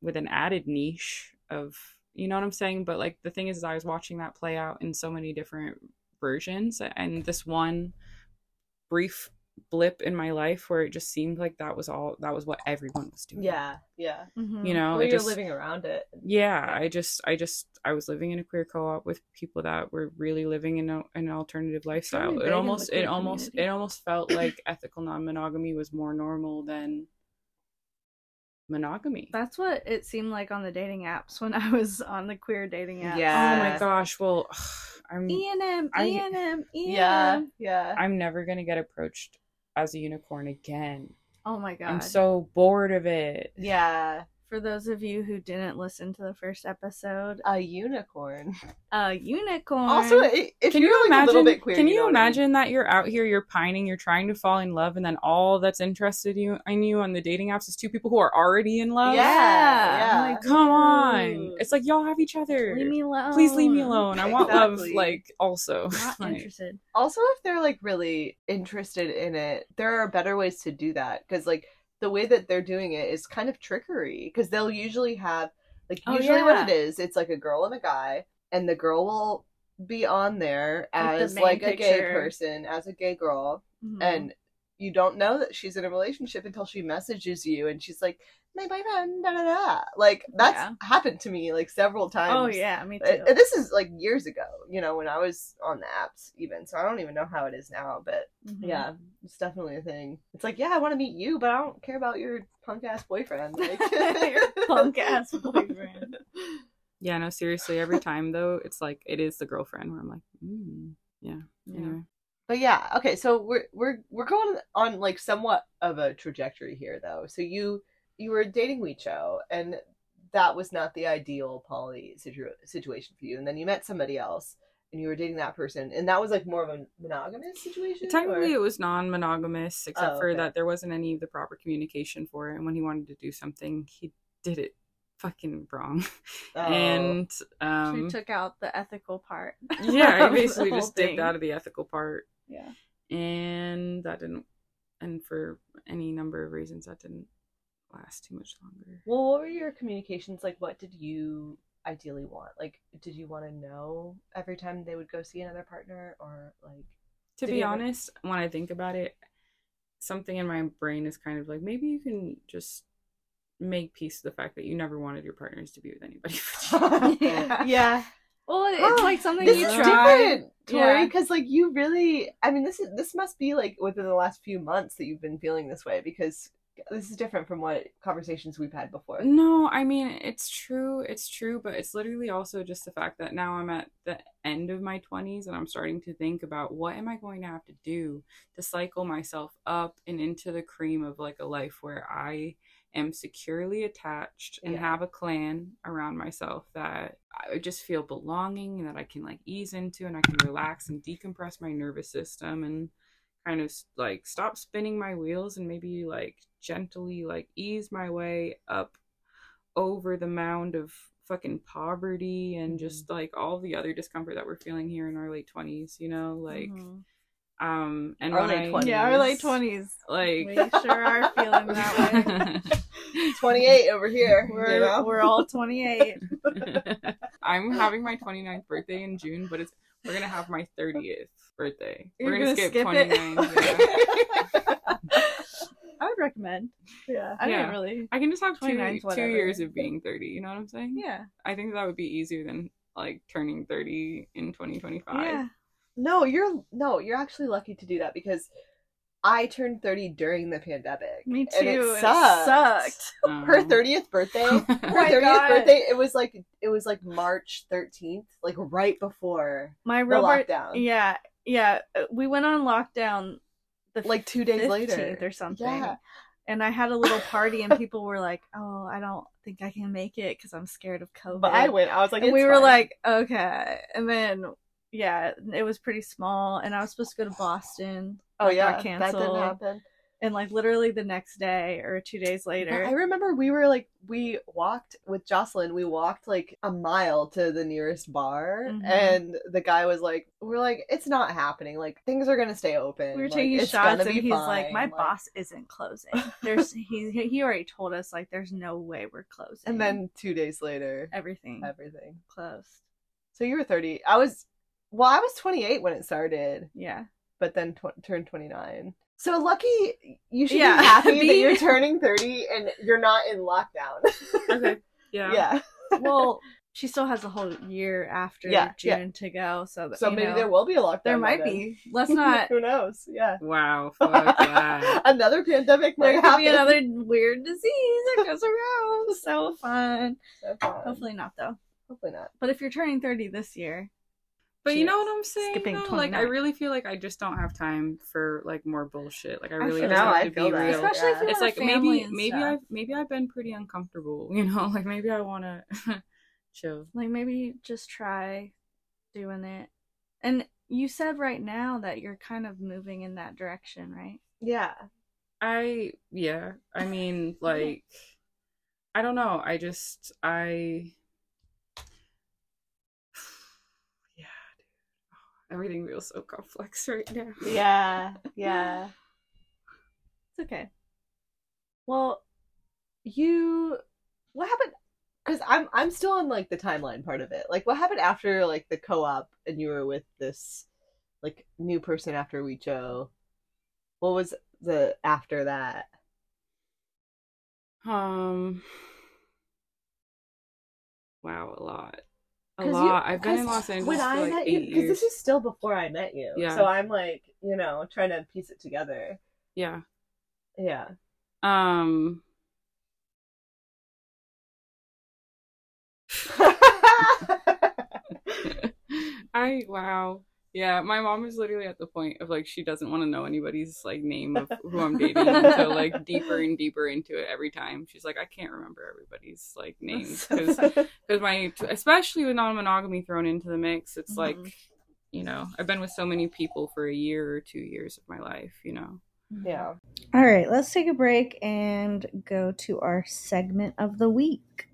with an added niche of you know what i'm saying but like the thing is, is i was watching that play out in so many different versions and this one brief blip in my life where it just seemed like that was all that was what everyone was doing Yeah, yeah. Mhm. you know Well, you're just living around it. yeah i just i just i was living in a queer co-op with people that were really living in a, an alternative lifestyle big it almost it queer almost community. it almost felt like ethical non-monogamy was more normal than monogamy That's what it seemed like on the dating apps when I was on the queer dating apps. Yeah. oh my gosh well i'm E and M, I- E and M, Yeah, and M. yeah. i'm never gonna get approached as a unicorn again. Oh my god! i'm so bored of it. Yeah, For those of you who didn't listen to the first episode, a unicorn. a unicorn. Also, if can you're you like imagine a little bit queer, can you, you, know what I mean. imagine that you're out here you're pining you're trying to fall in love and then all that's interested you in you on the dating apps is two people who are already in love Yeah, yeah. I'm like, come on dude, it's like y'all have each other leave me alone. please leave me alone i want love Exactly. like also Not Like, interested. Also, if they're like really interested in it, there are better ways to do that because like the way that they're doing it is kind of trickery because they'll usually have like Oh, usually yeah. what it is, it's like a girl and a guy, and the girl will be on there the as main like a gay person, as a gay girl, Mhm. and you don't know that she's in a relationship until she messages you and she's like, "My boyfriend," da da da. Like that's Yeah. happened to me like several times. oh yeah, me too. Uh, this is like years ago, you know, when I was on the apps, even. So I don't even know how it is now, but Mhm. yeah, it's definitely a thing. It's like, yeah, I want to meet you, but I don't care about your punk ass boyfriend. Like, Your punk-ass boyfriend. yeah no seriously every time though it's like it is the girlfriend where i'm like mm, yeah Yeah. anyway But yeah, okay, so we're we're we're going on like somewhat of a trajectory here, though. So you you were dating Wicho, and that was not the ideal poly situ- situation for you, and then you met somebody else, and you were dating that person, and that was like more of a monogamous situation. Technically, or- it was non-monogamous, except Oh, for that there wasn't any of the proper communication for it. And when he wanted to do something, he did it fucking wrong. Oh. And um, she took out the ethical part. yeah, of he basically whole just dipped out of the ethical part, Yeah. and that didn't. And for any number of reasons, that didn't last too much longer. Well, what were your communications like? What did you ideally want? Like, did you want to know every time they would go see another partner, or like? To be he ever- honest, when I think about it, something in my brain is kind of like maybe you can just make peace with the fact that you never wanted your partners to be with anybody. Yeah. yeah, Well, it's Oh, like something you is try. different, Tori, Yeah. because like you really, I mean, this is this must be like within the last few months that you've been feeling this way because this is different from what conversations we've had before. No, I mean it's true, it's true, but it's literally also just the fact that now I'm at the end of my 20s and I'm starting to think about what am I going to have to do to cycle myself up and into the cream of like a life where I am securely attached and Yeah. have a clan around myself that I just feel belonging and that I can like ease into and I can relax and decompress my nervous system and kind of like stop spinning my wheels and maybe like gently like ease my way up over the mound of fucking poverty and Mm-hmm. just like all the other discomfort that we're feeling here in our late 20s you know like Mhm. um and Our when late I- 20s. yeah, our late twenties. like We sure are feeling that way. Twenty eight over here. We're you know? we're all twenty eight. I'm having my 29th birthday in June, but it's we're gonna have my 30th birthday. You're we're gonna, gonna skip, skip it? 29. yeah. I would recommend. Yeah, I Yeah. didn't really. I can just have two, two years of being 30. You know what I'm saying? Yeah, I think that would be easier than like turning 30 in 2025. yeah. No, you're no, you're actually lucky to do that because I turned thirty during the pandemic. Me too. And it and sucked. sucked. Um, Her thirtieth birthday. Her my thirtieth God. birthday. It was like it was like March thirteenth, like right before My the real lockdown. Yeah, yeah. uh, We went on lockdown the Like two days later. or something. Yeah. And I had a little party, and people were like, "Oh, I don't think I can make it because I'm scared of COVID." But I went. I was like, we were fine. like, "Okay." And then, yeah, it was pretty small, and I was supposed to go to Boston. oh yeah, got that didn't canceled. happen. And like literally the next day or two days later. I remember we were like we walked with Jocelyn. We walked like a mile to the nearest bar, Mhm. and the guy was like, "We're like, it's not happening. Like things are gonna stay open. we were Like, taking shots, and he's like, fine." "My boss isn't closing. There's he he already told us like there's no way we're closing." And then two days later, everything everything. closed. So you were thirty. I was, well, I was twenty eight when it started, Yeah, but then tw- turned twenty nine. So lucky you should Yeah. be happy that you're turning thirty and you're not in lockdown. Okay. Yeah. yeah. well, she still has a whole year after Yeah, June yeah. to go, so that, So maybe know, there will be a lockdown. there might then. be. Let's not. Who knows? Yeah. Wow. Another pandemic There might could happen. be another weird disease that goes around. So fun. So fun. Hopefully not though. Hopefully not. But if you're turning 30 this year, But you know what I'm saying? Skipping though? Like, I really feel like I just don't have time for like more bullshit. Like, I really feel just have I to feel be that. real. especially if yeah. you it's have like family maybe and maybe stuff. I've maybe I've been pretty uncomfortable. You know, like maybe I want to chill. like maybe just try doing it. And you said right now that you're kind of moving in that direction, right? Yeah. I yeah. I mean, like, I don't know. I just I. Yeah, dude. Oh, everything feels so complex right now. Yeah. Yeah. It's okay. Well, you what happened cuz I'm I'm still on like the timeline part of it. Like what happened after like the co-op and you were with this like new person after Wicho? What was the after that? Um. Wow, a lot. A 'Cause you- I've been in Los Angeles when I like met you because this is still before I met you. Yeah. So I'm like, you know, trying to piece it together. Yeah. Yeah. Um. I wow. Yeah, my mom is literally at the point of like she doesn't want to know anybody's like name of who I'm dating so like deeper and deeper into it every time. She's like, I can't remember everybody's like names because because my especially with non-monogamy thrown into the mix, it's like Mhm. you know I've been with so many people for a year or two years of my life. You know. yeah. All right, let's take a break and go to our segment of the week.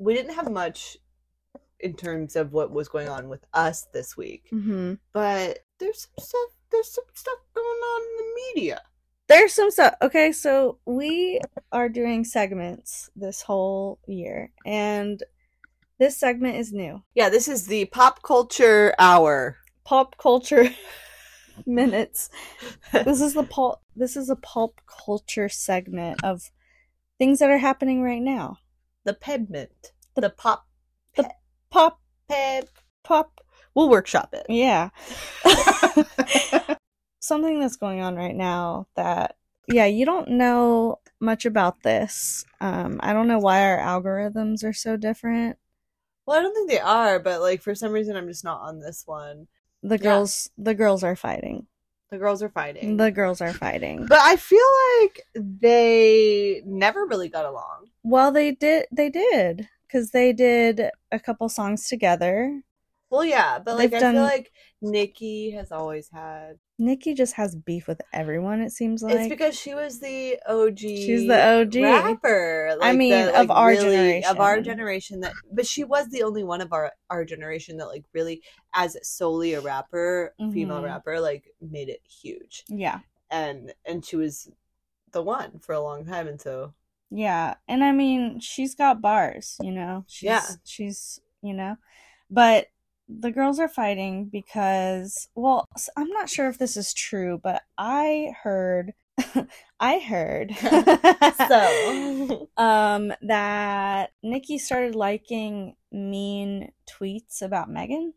We didn't have much in terms of what was going on with us this week, Mm-hmm. but there's some stuff. There's some stuff going on in the media. There's some stuff. Okay, so we are doing segments this whole year, and this segment is new. Yeah, this is the pop culture hour. Pop culture minutes. This is the pulp. This is a pulp culture segment of things that are happening right now. The pedment. The pop the Pop, ped. pop. We'll workshop it. Yeah. Something that's going on right now that yeah, you don't know much about this. Um, I don't know why our algorithms are so different. Well, I don't think they are, but like for some reason, I'm just not on this one. The Yeah. girls, the girls are fighting. The girls are fighting. The girls are fighting. but I feel like they never really got along. Well, they did. They did because they did a couple songs together. Well, yeah, but like They've I done- feel like Nicki has always had. Nicki just has beef with everyone. It seems like it's because she was the OG. she's the OG. rapper. I like, mean, that, of like, our really- of our generation. generation. That, but she was the only one of our our generation that like really, as solely a rapper, female Mhm. rapper, like made it huge. Yeah, And and she was the one for a long time, and so yeah, and I mean, she's got bars. You know, she's, Yeah. she's you know, but the girls are fighting because well, I'm not sure if this is true, but I heard, I heard, so um that Nicki started liking mean tweets about Megan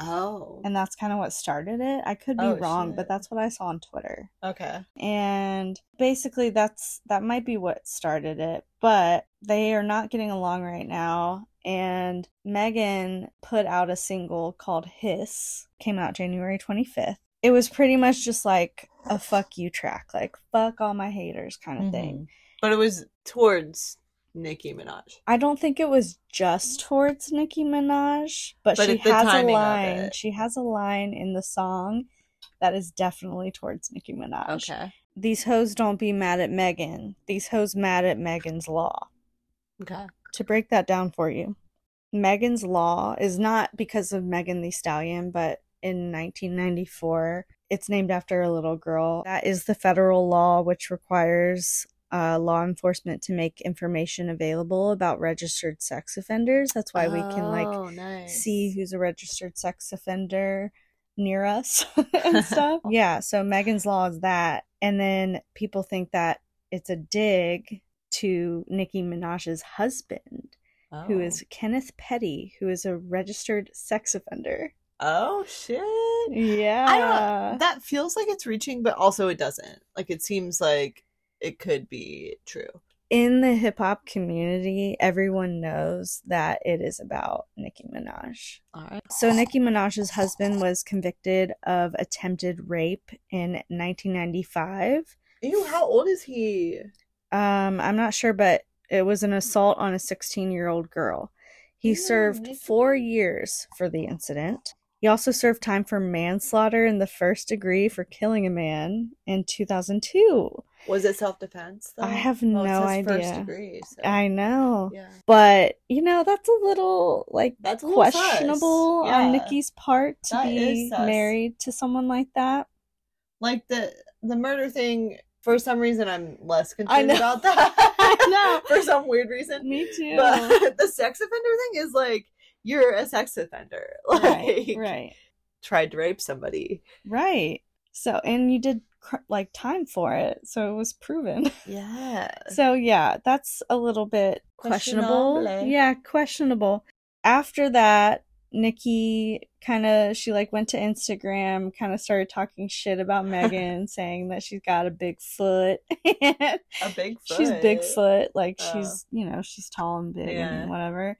oh and that's kind of what started it. I could be Oh, wrong, shit. but that's what I saw on Twitter. okay And basically that's that might be what started it, but they are not getting along right now and Megan put out a single called Hiss, came out January 25th. It was pretty much just like a fuck you track, like fuck all my haters kind of thing. Mm-hmm. but it was towards Nicki Minaj. I don't think it was just towards Nicki Minaj, but, But she has a line. She has a line in the song that is definitely towards Nicki Minaj. Okay. These hoes don't be mad at Megan. These hoes mad at Megan's law. Okay. To break that down for you, Megan's law is not because of Megan Thee Stallion, but in 1994, it's named after a little girl. That is the federal law, which requires uh, law enforcement to make information available about registered sex offenders. That's why we can like Oh, nice. see who's a registered sex offender near us and stuff. yeah, so Megan's Law is that. And then people think that it's a dig to Nicki Minaj's husband, who Oh. is Kenneth Petty, who is a registered sex offender. Oh shit. Yeah. That feels like it's reaching, but also it doesn't. Like it seems like it could be true. In the hip hop community, everyone knows that it is about Nicki Minaj. All right. So Nicki Minaj's husband was convicted of attempted rape in 1995. Ew, how old is he? Um, I'm not sure, but it was an assault on a 16 year old girl. He Ew, served four years for the incident. He also served time for manslaughter in the first degree for killing a man in 2002. Was it self defense? I have oh, no it says First idea. degree. So. I know. Yeah. But, you know, that's a little like That's a little questionable Yeah. on Nicki's part to That be married to someone like that. Like the the murder thing. For some reason, I'm less concerned about that. I know. for some weird reason. Me too. But the sex offender thing is like you're a sex offender. Like right, right. tried to rape somebody. Right. So, and you did cr- like time for it, so it was proven. Yeah. so, yeah, that's a little bit questionable. Questionable. Yeah, questionable. After that, Nicki kind of she like went to Instagram, kind of started talking shit about Megan, saying that she's got a big foot. A big foot. she's Bigfoot, like Oh. she's you know she's tall and big Yeah. and whatever.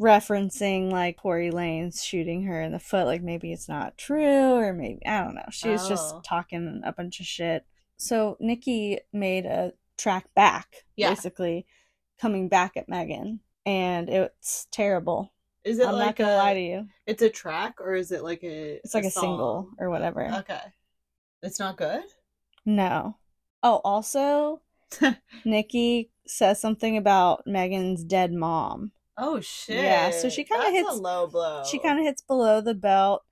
Referencing like Tory Lanez shooting her in the foot, like maybe it's not true or maybe I don't know. She was Oh. just talking a bunch of shit. So Nicki made a track back, Yeah. basically coming back at Megan, and it's terrible. Is it I'm like not gonna a, lie to you. It's a track or is it like a? It's like a, single song? or whatever. Okay. It's not good. No. Oh, also, Nicki says something about Megan's dead mom. Oh shit. Yeah, so she kinda That's hits- a low blow. She kind of hits below the belt.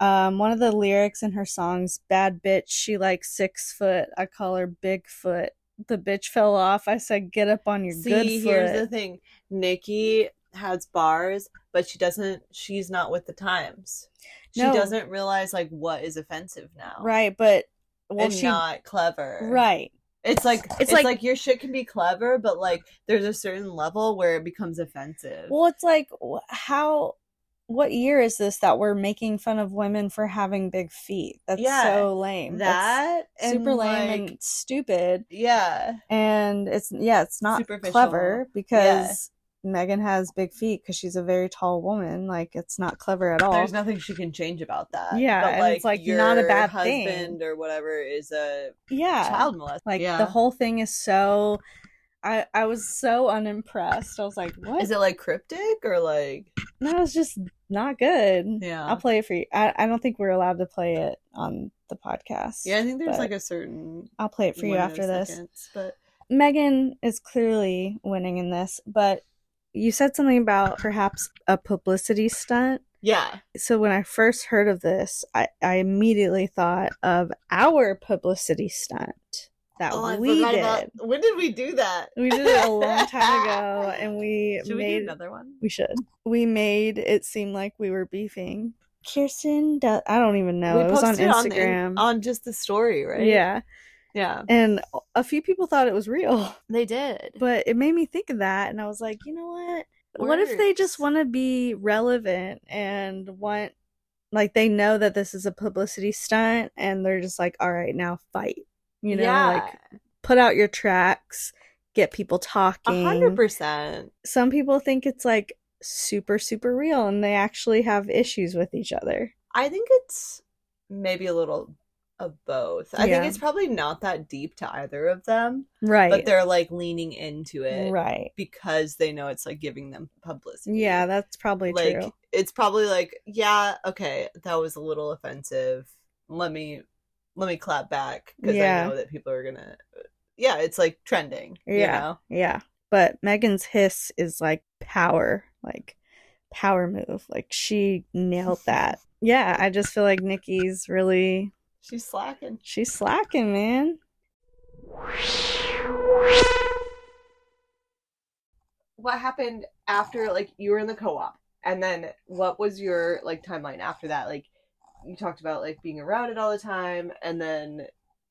Um, one of the lyrics in her songs, "Bad bitch," she like six foot. I call her Bigfoot. The bitch fell off. I said, "Get up on your See, good here's the thing. Nicki has bars, but she doesn't. She's not with the times. She No. doesn't realize like what is offensive now. Right, but well, and she not clever. right. It's like It's it's, like- like, your shit can be clever, but like there's a certain level where it becomes offensive. Well, it's like how. What year is this that we're making fun of women for having big feet? That's Yeah, so lame. that That's and, super lame like, and stupid. yeah, and it's yeah it's not clever because megan has big feet because she's a very tall woman like it's not clever at all there's nothing she can change about that. Yeah, but, and it's, like, not a bad thing. husband or whatever is a yeah child molester. like yeah. the whole thing is so i i was so unimpressed i was like what is it like cryptic or like no it's just not good yeah i'll play it for you I, I don't think we're allowed to play it on the podcast yeah? I think there's like a certain i'll play it for you after this but megan is clearly winning in this but you said something about perhaps a publicity stunt yeah, so when I first heard of this, I, I immediately thought of our publicity stunt that oh, we did. about when did we do that? We did it a long time ago, and we Should we made do another one? we should. We made it seem like we were beefing. Kirsten, do- I don't even know. we it was on Instagram. on just the story, right? Yeah, yeah, and a few people thought it was real, they did. but it made me think of that, and I was like, you know what? What if they just want to be relevant and want like they know that this is a publicity stunt and they're just like, all right, now fight. You know, yeah, like put out your tracks, get people a talking. hundred percent. Some people think it's like super, super real and they actually have issues with each other. I think it's maybe a little of both. I Yeah. think it's probably not that deep to either of them, Right. but they're like leaning into it right. because they know it's like giving them publicity. Yeah, that's probably like true. it's probably like, yeah, okay, that was a little offensive. Let me let me clap back because Yeah. I know that people are gonna. Yeah, it's like trending. You Yeah. know? Yeah. But Megan's hiss is like power, like power move. Like she nailed that. Yeah, I just feel like Nicki's really she's slacking. she's slacking, man. what happened after like you were in the co-op and then what was your like timeline after that like you talked about like being around it all the time and then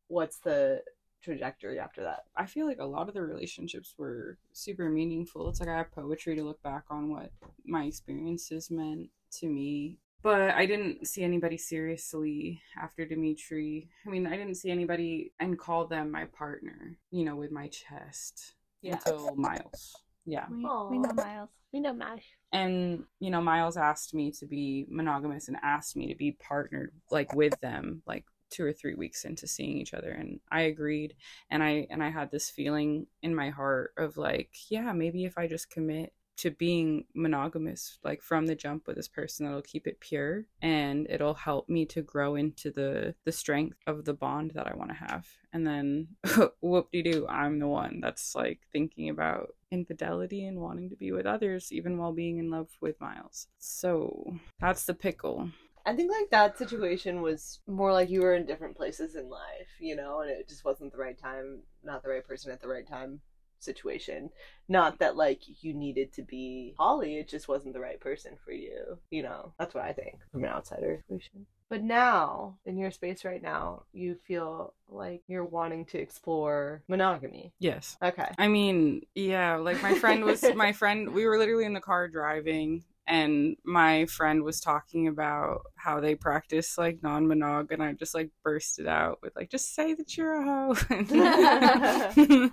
what's the trajectory after that I feel like a lot of the relationships were super meaningful. It's like I have poetry to look back on what my experiences meant to me. But I didn't see anybody seriously after Dimitri. I mean, I didn't see anybody and call them my partner, you know, with my chest until Miles. Yeah. We, we know Miles. We know Mash. And, you know, Miles asked me to be monogamous and asked me to be partnered like with them, like two or three weeks into seeing each other and I agreed and I and I had this feeling in my heart of like yeah maybe if I just commit to being monogamous like from the jump with this person that'll keep it pure and it'll help me to grow into the the strength of the bond that I want to have. And then whoop de doo I'm the one that's like thinking about infidelity and wanting to be with others even while being in love with Miles. So that's the pickle. I think like that situation was more like you were in different places in life you know and it just wasn't the right time not the right person at the right time situation. Not that like you needed to be holly it just wasn't the right person for you you know? That's what i think from an outsider situation but now in your space right now you feel like you're wanting to explore monogamy. Yes. Okay. I mean, yeah, like my friend was my friend we were literally in the car driving and my friend was talking about how they practice like non-monog and I just like bursted out with like just say that you're a hoe.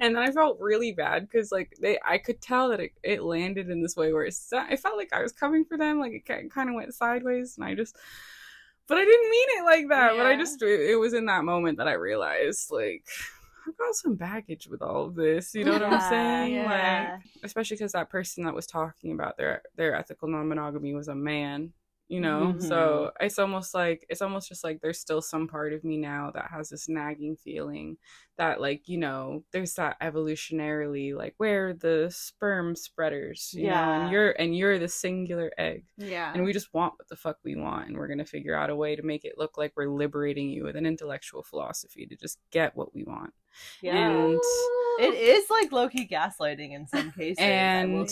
and then I felt really bad cuz like they I could tell that it, it landed in this way where it, it felt like I was coming for them like it kind of went sideways and I just but I didn't mean it like that. But I just it, it was in that moment that I realized like I've got some baggage with all of this. You know what I'm saying? yeah. Like, especially because that person that was talking about their their ethical non-monogamy was a man. You know, Mhm. so it's almost like it's almost just like there's still some part of me now that has this nagging feeling that like you know there's that evolutionarily like where the sperm spreaders, you know, Yeah. and you're and you're the singular egg Yeah. and we just want what the fuck we want and we're going to figure out a way to make it look like we're liberating you with an intellectual philosophy to just get what we want. Yeah. And it is like low-key gaslighting in some cases And-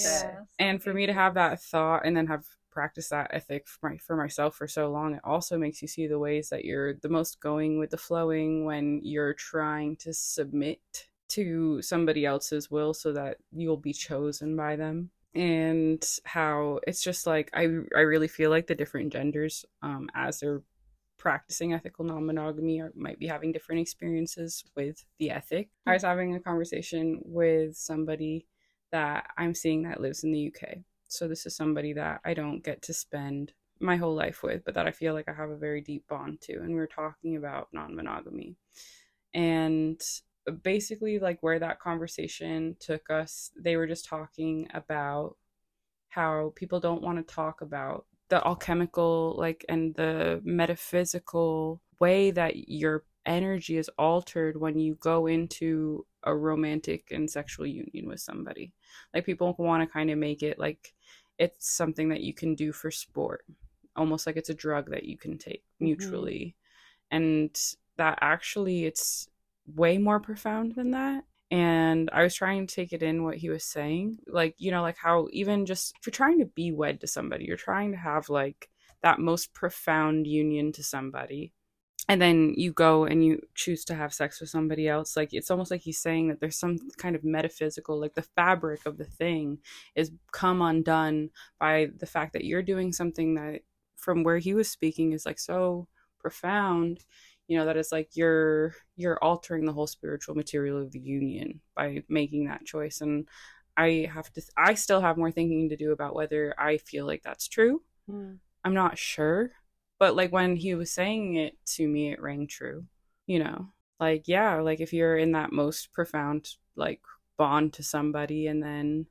and for me to have that thought and then have practiced that ethic for, my, for myself for so long it also makes you see the ways that you're the most going with the flowing when you're trying to submit to somebody else's will so that you'll be chosen by them. And how it's just like i i really feel like the different genders um as they're practicing ethical non-monogamy might be having different experiences with the ethic. I was having a conversation with somebody that i'm seeing that lives in the uk so this is somebody that i don't get to spend my whole life with but that i feel like i have a very deep bond to and we are talking about non-monogamy. And basically like where that conversation took us they were just talking about how people don't want to talk about the alchemical like and the metaphysical way that your energy is altered when you go into a romantic and sexual union with somebody. Like people want to kind of make it like it's something that you can do for sport almost like it's a drug that you can take mm-hmm. mutually. And that actually it's way more profound than that. And i was trying to take it in what he was saying like you know like how even just if you're trying to be wed to somebody you're trying to have like that most profound union to somebody and then you go and you choose to have sex with somebody else. Like it's almost like he's saying that there's some kind of metaphysical like the fabric of the thing is come undone by the fact that you're doing something that from where he was speaking is like so profound you know that it's like you're you're altering the whole spiritual material of the union by making that choice. And i have to i still have more thinking to do about whether i feel like that's true. Hmm. I'm not sure but like when he was saying it to me it rang true you know? Like yeah like if you're in that most profound like bond to somebody and then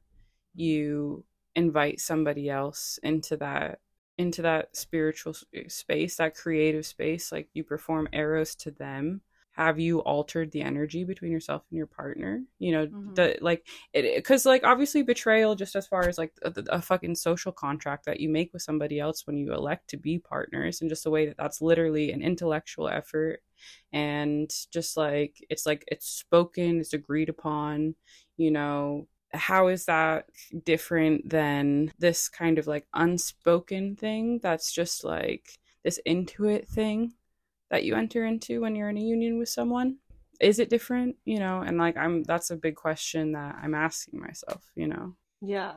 you invite somebody else into that into that spiritual eh, space that creative space like you perform eros to them have you altered the energy between yourself and your partner you know Mhm. the like it because like obviously betrayal just as far as like a, a fucking social contract that you make with somebody else when you elect to be partners and just the way that that's literally an intellectual effort and just like it's like it's spoken it's agreed upon you know how is that different than this kind of like unspoken thing that's just like this intuit thing that you enter into when you're in a union with someone is it different you know and like i'm that's a big question that i'm asking myself you know Yeah.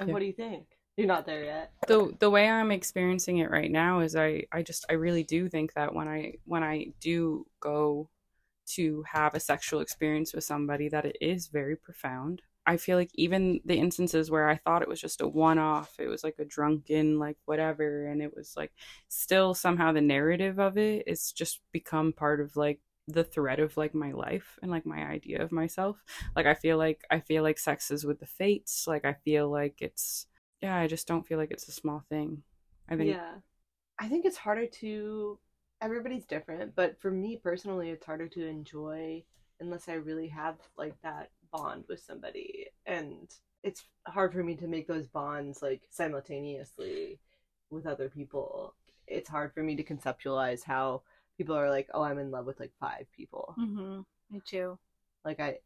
And Yeah. what do you think? You're not there yet. the the way i'm experiencing it right now is i i just i really do think that when i when i do go to have a sexual experience with somebody that it is very profound i feel like even the instances where i thought it was just a one-off it was like a drunken like whatever and it was like still somehow the narrative of it it's just become part of like the thread of like my life and like my idea of myself. Like i feel like i feel like sex is with the fates. Like i feel like it's yeah i just don't feel like it's a small thing. I think Yeah. I think it's harder to everybody's different, but for me personally it's harder to enjoy unless I really have like that bond with somebody. And it's hard for me to make those bonds like simultaneously with other people. It's hard for me to conceptualize how people are like, "Oh, I'm in love with like five people." Mm-hmm. Me too. Like I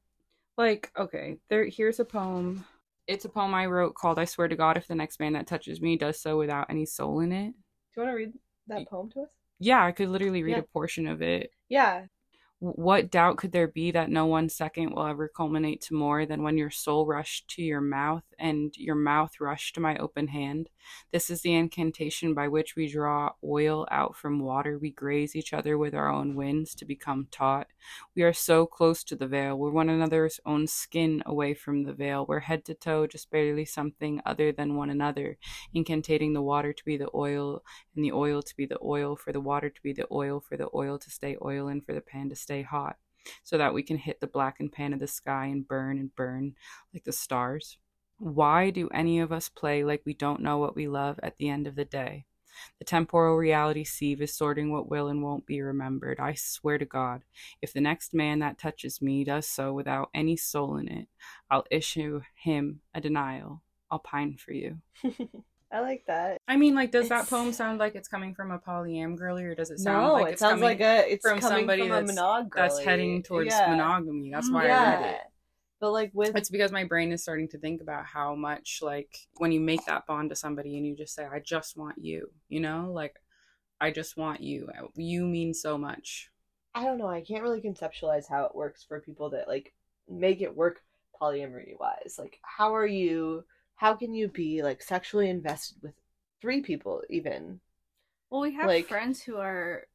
like okay there here's a poem it's a poem i wrote called i swear to god if the next man that touches me does so without any soul in it Do you want to read that poem to us? yeah i could literally read Yeah. a portion of it Yeah. What doubt could there be that no one second will ever culminate to more than when your soul rushed to your mouth and your mouth rushed to my open hand? This is the incantation by which we draw oil out from water. We graze each other with our own winds to become taut. We are so close to the veil. We're one another's own skin away from the veil. We're head to toe, just barely something other than one another, incantating the water to be the oil and the oil to be the oil, for the water to be the oil, for the oil to stay oil, and for the pan to stay hot, so that we can hit the blackened pan of the sky and burn and burn like the stars. Why do any of us play like we don't know what we love at the end of the day? The temporal reality sieve is sorting what will and won't be remembered. I swear to God, if the next man that touches me does so without any soul in it, I'll issue him a denial. I'll pine for you. I like that. I mean, like, does that poem sound like it's coming from a polyam girly, or does it sound No, like it it's sounds coming like a it's from coming somebody from a that's- that's heading towards Yeah. monogamy? That's why I yeah. read it. But like with It's because my brain is starting to think about how much, like, when you make that bond to somebody and you just say, I just want you, you know? Like, I just want you. You mean so much. I don't know, I can't really conceptualize how it works for people that like make it work polyamory wise. Like how are you how can you be like sexually invested with three people even? Well, we have Like- friends who are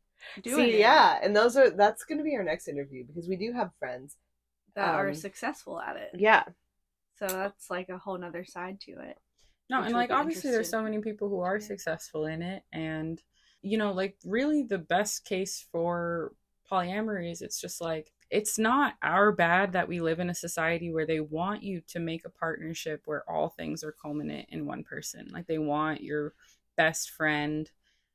doing See, it yeah, and those are that's going to be our next interview because we do have friends. that are um, successful at it. Yeah. So that's like a whole nother side to it. No, and like obviously there's so many people who are Yeah. successful in it and you know, like really the best case for polyamory is it's just like it's not our bad that we live in a society where they want you to make a partnership where all things are culminate in one person. Like they want your best friend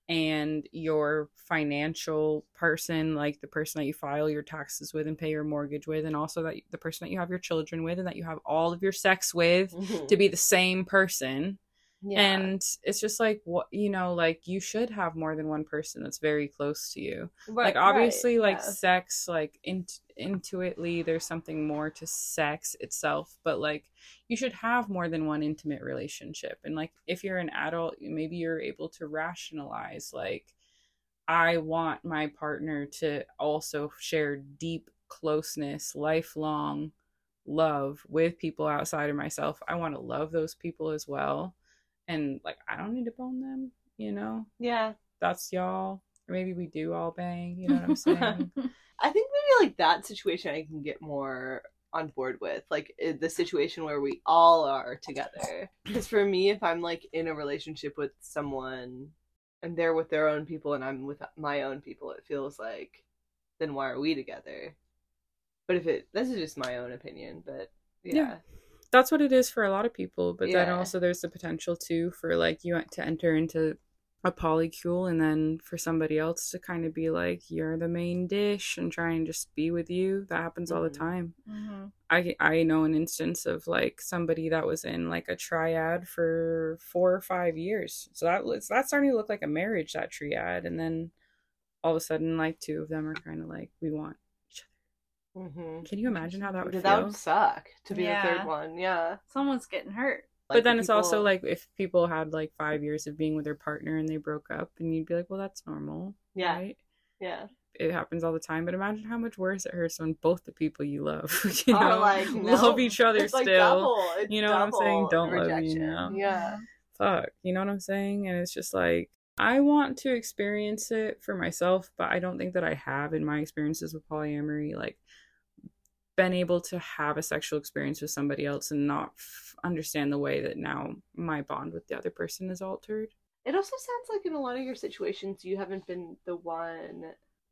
and your financial person, like the person that you file your taxes with and pay your mortgage with, and also that the person that you have your children with and that you have all of your sex with mm-hmm. to be the same person yeah. and it's just like what you know like you should have more than one person that's very close to you Right, like obviously right, like yeah. sex like in- intuitively there's something more to sex itself but like you should have more than one intimate relationship and like if you're an adult maybe you're able to rationalize like i want my partner to also share deep closeness lifelong love with people outside of myself i want to love those people as well and like i don't need to bone them you know Yeah. that's y'all or maybe we do all bang you know what i'm saying I think maybe like that situation I can get more on board with, like the situation where we all are together. Because for me, if I'm like in a relationship with someone and they're with their own people and I'm with my own people, it feels like then why are we together? But if it this is just my own opinion, but yeah. Yeah. That's what it is for a lot of people but then also there's the potential too for like you to enter into a polycule and then for somebody else to kind of be like you're the main dish and try and just be with you that happens all the Mhm. time Mm-hmm. i i know an instance of like somebody that was in like a triad for four or five years so that was that's starting to look like a marriage that triad and then all of a sudden like two of them are kind of like we want Mm-hmm. can you imagine how that would that feel would suck to be a Yeah. third one. Yeah. Someone's getting hurt. but then the it's also like if people had like five years of being with their partner and they broke up and you'd be like well that's normal yeah, right yeah. it happens all the time but imagine how much worse it hurts when both the people you love you Are know like, no. love each other It's like still double. It's You know what I'm saying? Don't love you now. Yeah. fuck you know what i'm saying and it's just like i want to experience it for myself but i don't think that i have in my experiences with polyamory like been able to have a sexual experience with somebody else and not f- understand the way that now my bond with the other person is altered It also sounds like in a lot of your situations, you haven't been the one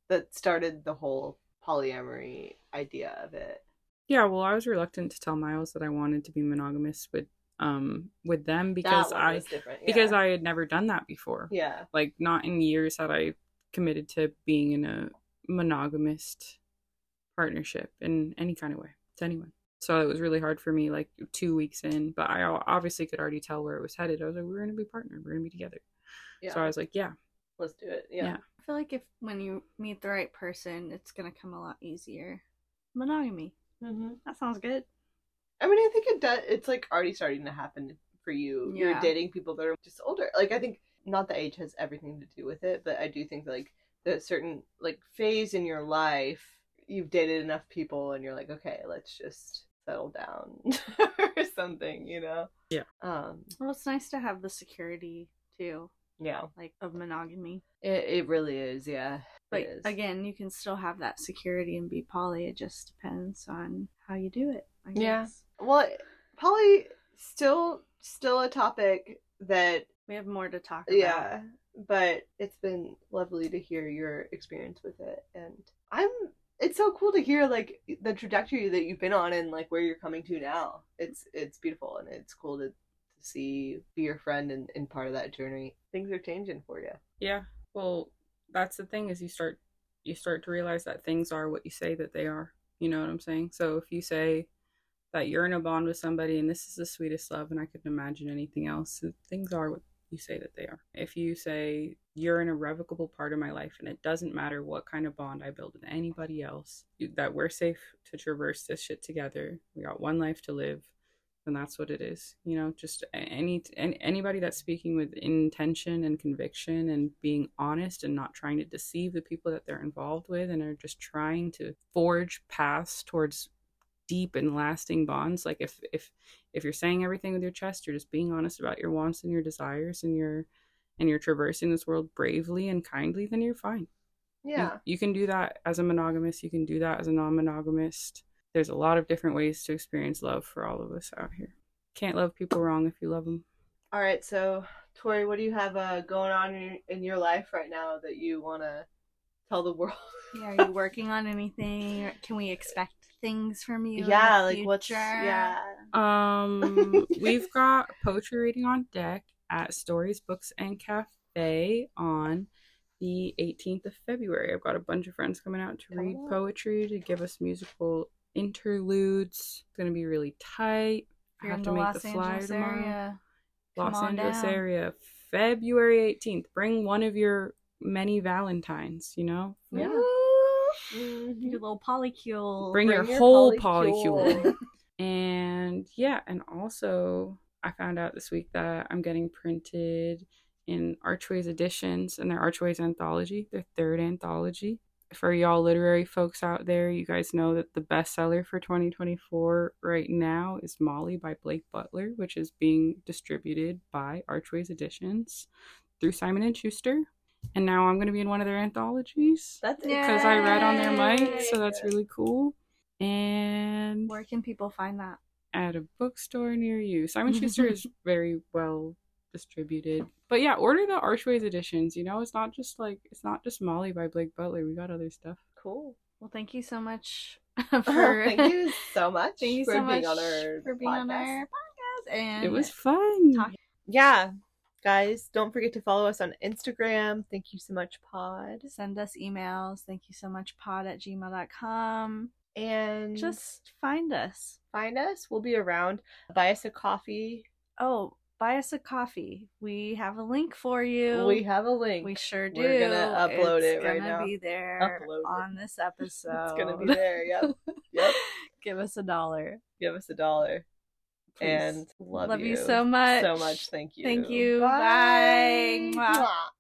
that started the whole polyamory idea of it. yeah well i was reluctant to tell miles that i wanted to be monogamous with um with them because i different. because i had never done that before yeah. like not in years had I committed to being in a monogamist partnership in any kind of way to anyone. So it was really hard for me, like two weeks in, but I obviously could already tell where it was headed. I was like, we're gonna be partnered, we're gonna be together. Yeah. So I was like, yeah, Let's do it. Yeah. Yeah. I feel like if when you meet the right person, it's gonna come a lot easier. Monogamy. Mm-hmm. That sounds good. I mean, I think it does. It's like already starting to happen for you. You're dating people that are just older. Like I think not that age has everything to do with it, but I do think like the certain like phase in your life, you've dated enough people, and you're like, okay, let's just settle down or something. You know? Yeah. Um. Well, it's nice to have the security too, Yeah. like of monogamy. It it really is. Yeah. But it is. again, you can still have that security and be poly. It just depends on how you do it. I Yeah. guess. Well, poly still still a topic that We have more to talk about. yeah but it's been lovely to hear your experience with it and i'm it's so cool to hear like the trajectory that you've been on and like where you're coming to now it's it's beautiful and it's cool to, to see be your friend and, and part of that journey things are changing for you yeah. Well, that's the thing is you start you start to realize that things are what you say that they are. You know what I'm saying? So if you say that you're in a bond with somebody and this is the sweetest love and I couldn't imagine anything else, things are what you say that they are. If you say you're an irrevocable part of my life and it doesn't matter what kind of bond I build with anybody else, that we're safe to traverse this shit together. We got one life to live. And that's what it is, you know. Just any, any anybody that's speaking with intention and conviction and being honest and not trying to deceive the people that they're involved with and are just trying to forge paths towards deep and lasting bonds. Like if if if you're saying everything with your chest, you're just being honest about your wants and your desires, and you're and you're traversing this world bravely and kindly, then you're fine. Yeah You, can do that as a monogamist. You can do that as a non-monogamist. There's a lot of different ways to experience love for all of us out here. Can't love people wrong if you love them. all right so tori what do you have uh, going on in, in your life right now that you want to tell the world Yeah, Are you working on anything? Can we expect things from you? yeah like what's future? yeah Um, we've got poetry reading on deck at Stories, Books, and Cafe on the 18th of February. I've got a bunch of friends coming out to read poetry to give us musical interludes. It's gonna be really tight. I have to the make Los the flyer Angeles tomorrow. area. Los Angeles down. area, February 18th. Bring one of your many Valentines, you know? Yeah. Mhm. Your little polycule. Bring, your, your whole polycule. polycule. and yeah, and also I found out this week that I'm getting printed in Archways Editions and their Archways anthology, their third anthology. For y'all literary folks out there, you guys know that the bestseller for 2024 right now is Molly by Blake Butler, which is being distributed by Archways Editions through Simon and Schuster. And now I'm going to be in one of their anthologies That's Yeah. because I read on their mic, so that's really cool. And Where can people find that? At a bookstore near you. Simon Schuster is very well distributed. But yeah, order the Archways editions. You know, it's not just like it's not just Molly by Blake Butler. We got other stuff. Cool. Well, thank you so much for Thank you so much Thank you for so being much on our for being on our podcast. And It was fun. Talk- Yeah. Guys, don't forget to follow us on Instagram. Thank you so much, Pod. send us emails. Thank you so much, pod at gmail.com. And just find us. find us. We'll be around. Buy us a coffee. Oh, buy us a coffee. We have a link for you. We have a link. We sure do. We're gonna upload It's it right now. It's gonna be there on this episode. it's gonna be there. Yep. Yep. Give us a dollar. Give us a dollar. Please. And love, Love you so much. So much. Thank you. Thank you. Bye. Bye. Mwah.